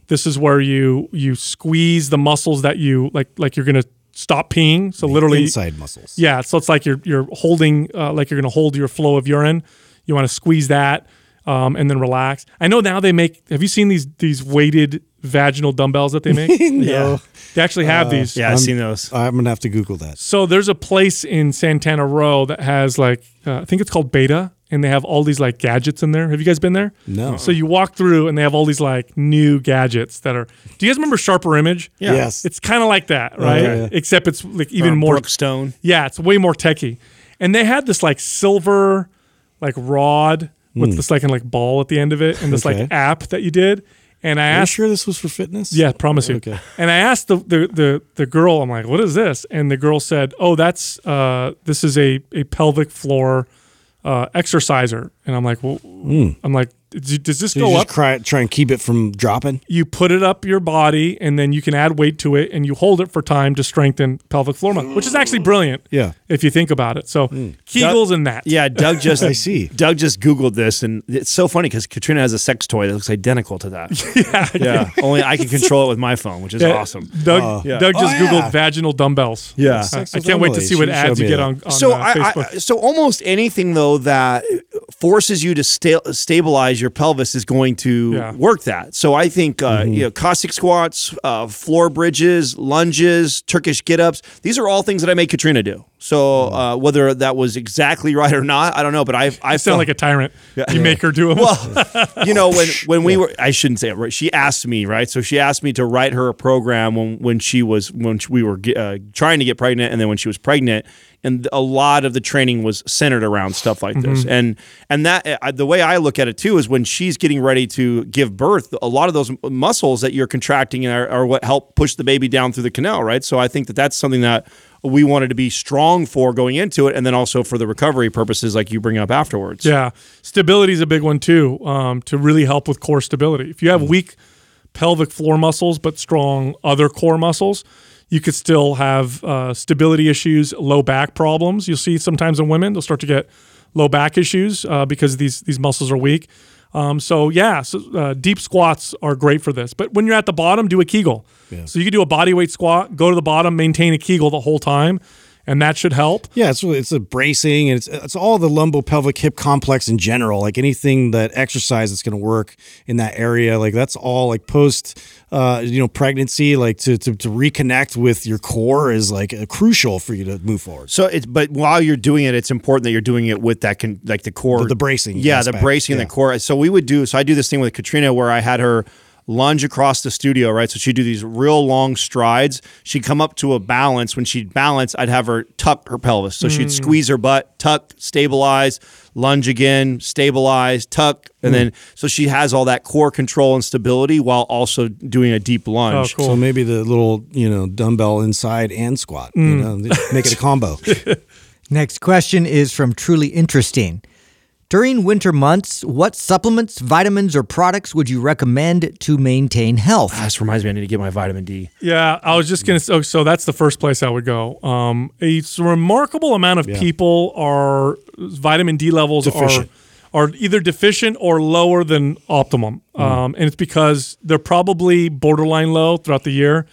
This is where you you squeeze the muscles that you like like you're gonna stop peeing. So literally, inside muscles. yeah. So it's like you're you're holding uh, like you're gonna hold your flow of urine. You want to squeeze that um, and then relax. I know now they make. Have you seen these these weighted vaginal dumbbells that they make? No. They actually have these. yeah i've seen those I'm gonna have to Google that. So there's a place in Santana Row that has like uh, I think it's called b8ta, and they have all these like gadgets in there. Have you guys been there? No. So you walk through, and they have all these like new gadgets that are. Do you guys remember Sharper Image? Yeah. Yes. It's kind of like that, right? yeah, yeah. Except it's like even Or more. Brookstone Yeah, it's way more techy. And they had this like silver, like rod with this like an like ball at the end of it, and this Hmm. Okay. like app that you did. And I Are you asked, sure this was for fitness? yeah, promise you. Okay. And I asked the, the the the girl, I'm like, what is this? And the girl said, oh, that's uh, this is a a pelvic floor uh, exerciser. And I'm like, well, I'm like, does this Hmm. So you go up? cry, try and keep it from dropping. You put it up your body, and then you can add weight to it, and you hold it for time to strengthen pelvic floor muscle, which is actually brilliant. Yeah. If you think about it. So Kegels and that. Yeah, Doug just I see. Doug just Googled this, and it's so funny because Katrina has a sex toy that looks identical to that. yeah, Yeah, only I can control it with my phone, which is Yeah. awesome. Doug, Yeah. Doug just Oh, yeah. googled vaginal dumbbells. Yeah. I, I can't wait to see what ads you get on, on so uh, I, Facebook. I, so almost anything though that forces you to sta- stabilize your pelvis is going to Yeah. work that. So I think uh, you know Cossack squats, uh, floor bridges, lunges, Turkish get ups. These are all things that I made Katrina do. So uh, whether that was exactly right or not, I don't know. But I I I sound felt- like a tyrant. You make her do it. well, you know, when when we were, I shouldn't say it. Right? She asked me, right? So she asked me to write her a program when when she was when we were uh, trying to get pregnant, and then when she was pregnant, and a lot of the training was centered around stuff like this. And and that uh, the way I look at it too is when she's getting ready to give birth, a lot of those muscles that you're contracting are, are what help push the baby down through the canal, right? So I think that that's something that we wanted to be strong for going into it, and then also for the recovery purposes, like you bring up afterwards. Yeah, stability is a big one too. Um, to really help with core stability. If you have weak pelvic floor muscles but strong other core muscles, you could still have uh, stability issues, low back problems. You'll see sometimes in women they'll start to get low back issues uh, because these these muscles are weak. Um, so yeah, so, uh, deep squats are great for this. But when you're at the bottom, do a Kegel. So you can do a body weight squat, go to the bottom, maintain a Kegel the whole time, and that should help. Yeah, it's it's a bracing and it's it's all the lumbo-pelvic hip complex in general. Like anything that exercise that's going to work in that area, like that's all like post, uh, you know, pregnancy, like to, to to reconnect with your core is like uh, crucial for you to move forward. So it's but while you're doing it, it's important that you're doing it with that con, like the core, The- the bracing Yeah, aspect, the bracing and the core. So we would do. So I do this thing with Katrina where I had her lunge across the studio, right? So she'd do these real long strides. She'd come up to a balance. When she'd balance, I'd have her tuck her pelvis. So Mm. she'd squeeze her butt, tuck, stabilize, lunge again, stabilize, tuck, and Mm. then so she has all that core control and stability while also doing a deep lunge. Oh, cool. So maybe the little you know dumbbell inside and squat, you know, make it a combo. Next question is from Truly Interesting. During winter months, what supplements, vitamins, or products would you recommend to maintain health? Ah, This reminds me, I need to get my vitamin D. Yeah, I was just gonna. So, so that's the first place I would go. Um, a s- remarkable amount of people are vitamin D levels Deficient. are are either deficient or lower than optimum, um, and it's because they're probably borderline low throughout the year.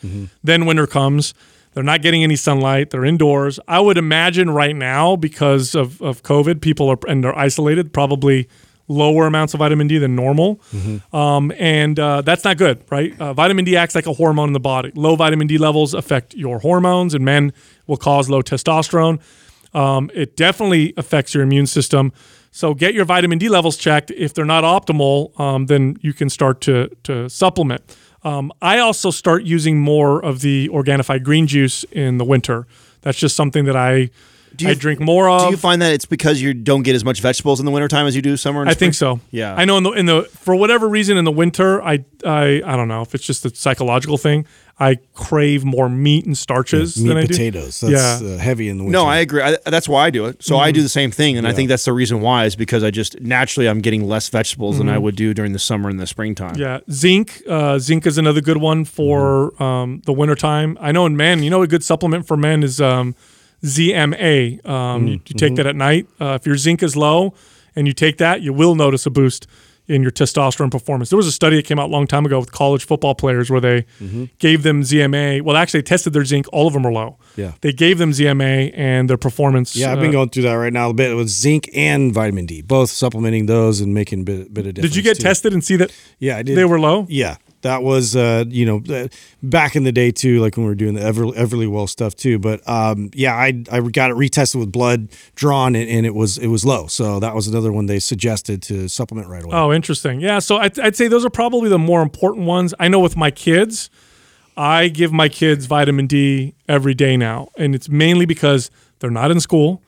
Then winter comes. They're not getting any sunlight. They're indoors. I would imagine right now because of, of COVID, people are and they're isolated, probably lower amounts of vitamin D than normal. Um, and uh, that's not good, right? Uh, vitamin D acts like a hormone in the body. Low vitamin D levels affect your hormones, and men will cause low testosterone. Um, it definitely affects your immune system. So get your vitamin D levels checked. If they're not optimal, um, then you can start to to supplement. Um, I also start using more of the Organifi green juice in the winter. That's just something that I you- I drink more of. Do you find that it's because you don't get as much vegetables in the wintertime as you do summer and I spring? think so. Yeah. I know in the in the for whatever reason in the winter, I I I don't know if it's just a psychological thing. I crave more meat and starches Meat than I do. potatoes. That's yeah. uh, heavy in the winter. No, I agree. I, that's why I do it. So I Mm-hmm. do the same thing, and I think that's the reason why is because I just naturally I'm getting less vegetables than I would do during the summer and the springtime. Mm-hmm. Yeah, zinc. Uh, zinc is another good one for Mm-hmm. um, the wintertime. I know in men, you know, a good supplement for men is um, ZMA. Um, you, you Mm-hmm. take that at night. Uh, if your zinc is low and you take that, you will notice a boost in your testosterone performance. There was a study that came out a long time ago with college football players where they Mm-hmm. gave them ZMA. Well, actually, they tested their zinc. All of them were low. Yeah. They gave them ZMA and their performance. Yeah, I've been uh, going through that right now a bit with zinc and vitamin D, both supplementing those and making a bit, bit of difference. Did you get too. tested and see that Yeah, I did. they were low? Yeah, that was uh, you know uh, back in the day too, like when we were doing the Ever, Everlywell stuff too. But um, yeah, I I got it retested with blood drawn and, and it was it was low. So that was another one they suggested to supplement right away. Oh, interesting. Yeah. So I'd, I'd say those are probably the more important ones. I know with my kids, I give my kids vitamin D every day now. And it's mainly because they're not in school.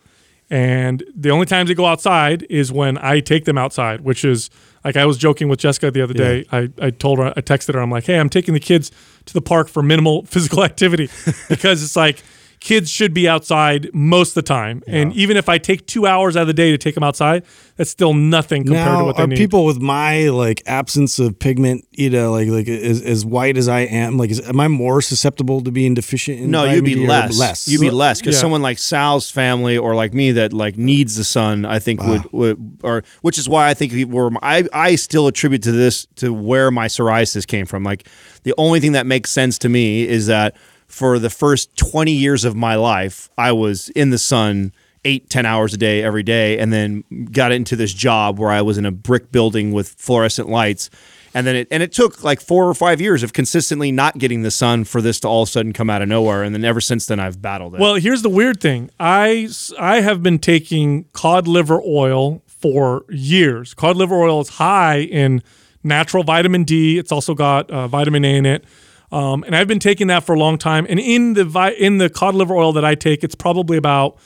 And the only times they go outside is when I take them outside, which is like I was joking with Jessica the other day. I, I told her, I texted her, I'm like, hey, I'm taking the kids to the park for minimal physical activity because it's like kids should be outside most of the time. And even if I take two hours out of the day to take them outside, that's still nothing compared to what they are need. people with my like absence of pigment, you know, like like as, as white as I am, like, is, am I more susceptible to being deficient? In No, you'd be less. Less. You'd be less because Yeah. someone like Sal's family or like me that like needs the sun, I think would, would or which is why I think we were I I still attribute to this to where my psoriasis came from. Like the only thing that makes sense to me is that for the first 20 years of my life, I was in the sun eight, ten hours a day every day, and then got into this job where I was in a brick building with fluorescent lights. And then it and it took like four or five years of consistently not getting the sun for this to all of a sudden come out of nowhere. And then ever since then, I've battled it. Well, here's the weird thing. I I have been taking cod liver oil for years. Cod liver oil is high in natural vitamin D. It's also got uh, vitamin A in it. Um, and I've been taking that for a long time. And in the vi- in the cod liver oil that I take, it's probably about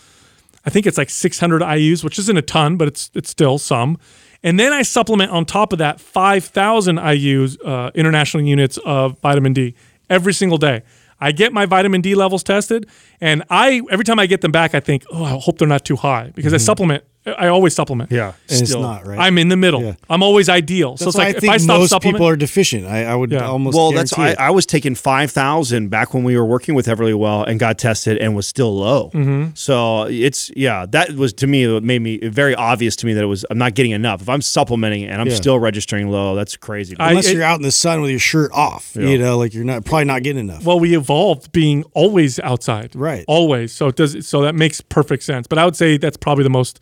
I think it's like 600 IU's, which isn't a ton, but it's it's still some. And then I supplement on top of that 5,000 IU's uh, international units of vitamin D every single day. I get my vitamin D levels tested, and I every time I get them back, I think, oh, I hope they're not too high because I supplement. I always supplement. yeah, And it's still. not right. I'm in the middle. Yeah. I'm always ideal. so That's it's why like I if think I stop most people are deficient. I, I would Yeah. almost Well, that's I, it. I was taking five thousand back when we were working with Everlywell and got tested and was still low. Mm-hmm. So it's yeah, that was to me it made me very obvious to me that it was I'm not getting enough. If I'm supplementing and I'm Yeah. still registering low, that's crazy. I- Unless it- you're out in the sun with your shirt off, you know, like you're not probably not getting enough. well, we evolved being always outside. Right. Always. So it does. So that makes perfect sense. But I would say that's probably the most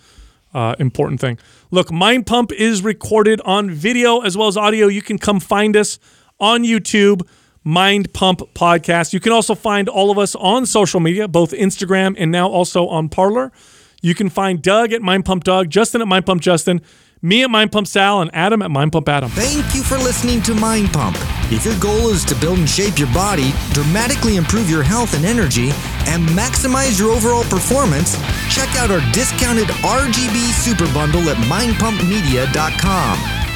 uh, important thing. Look, Mind Pump is recorded on video as well as audio. You can come find us on YouTube. Mind Pump Podcast. You can also find all of us on social media, both Instagram and now also on Parler. You can find Doug at Mind Pump Doug, Justin at Mind Pump Justin, me at Mind Pump Sal, and Adam at Mind Pump Adam. Thank you for listening to Mind Pump. If your goal is to build and shape your body, dramatically improve your health and energy, and maximize your overall performance, check out our discounted RGB Super Bundle at mindpumpmedia.com.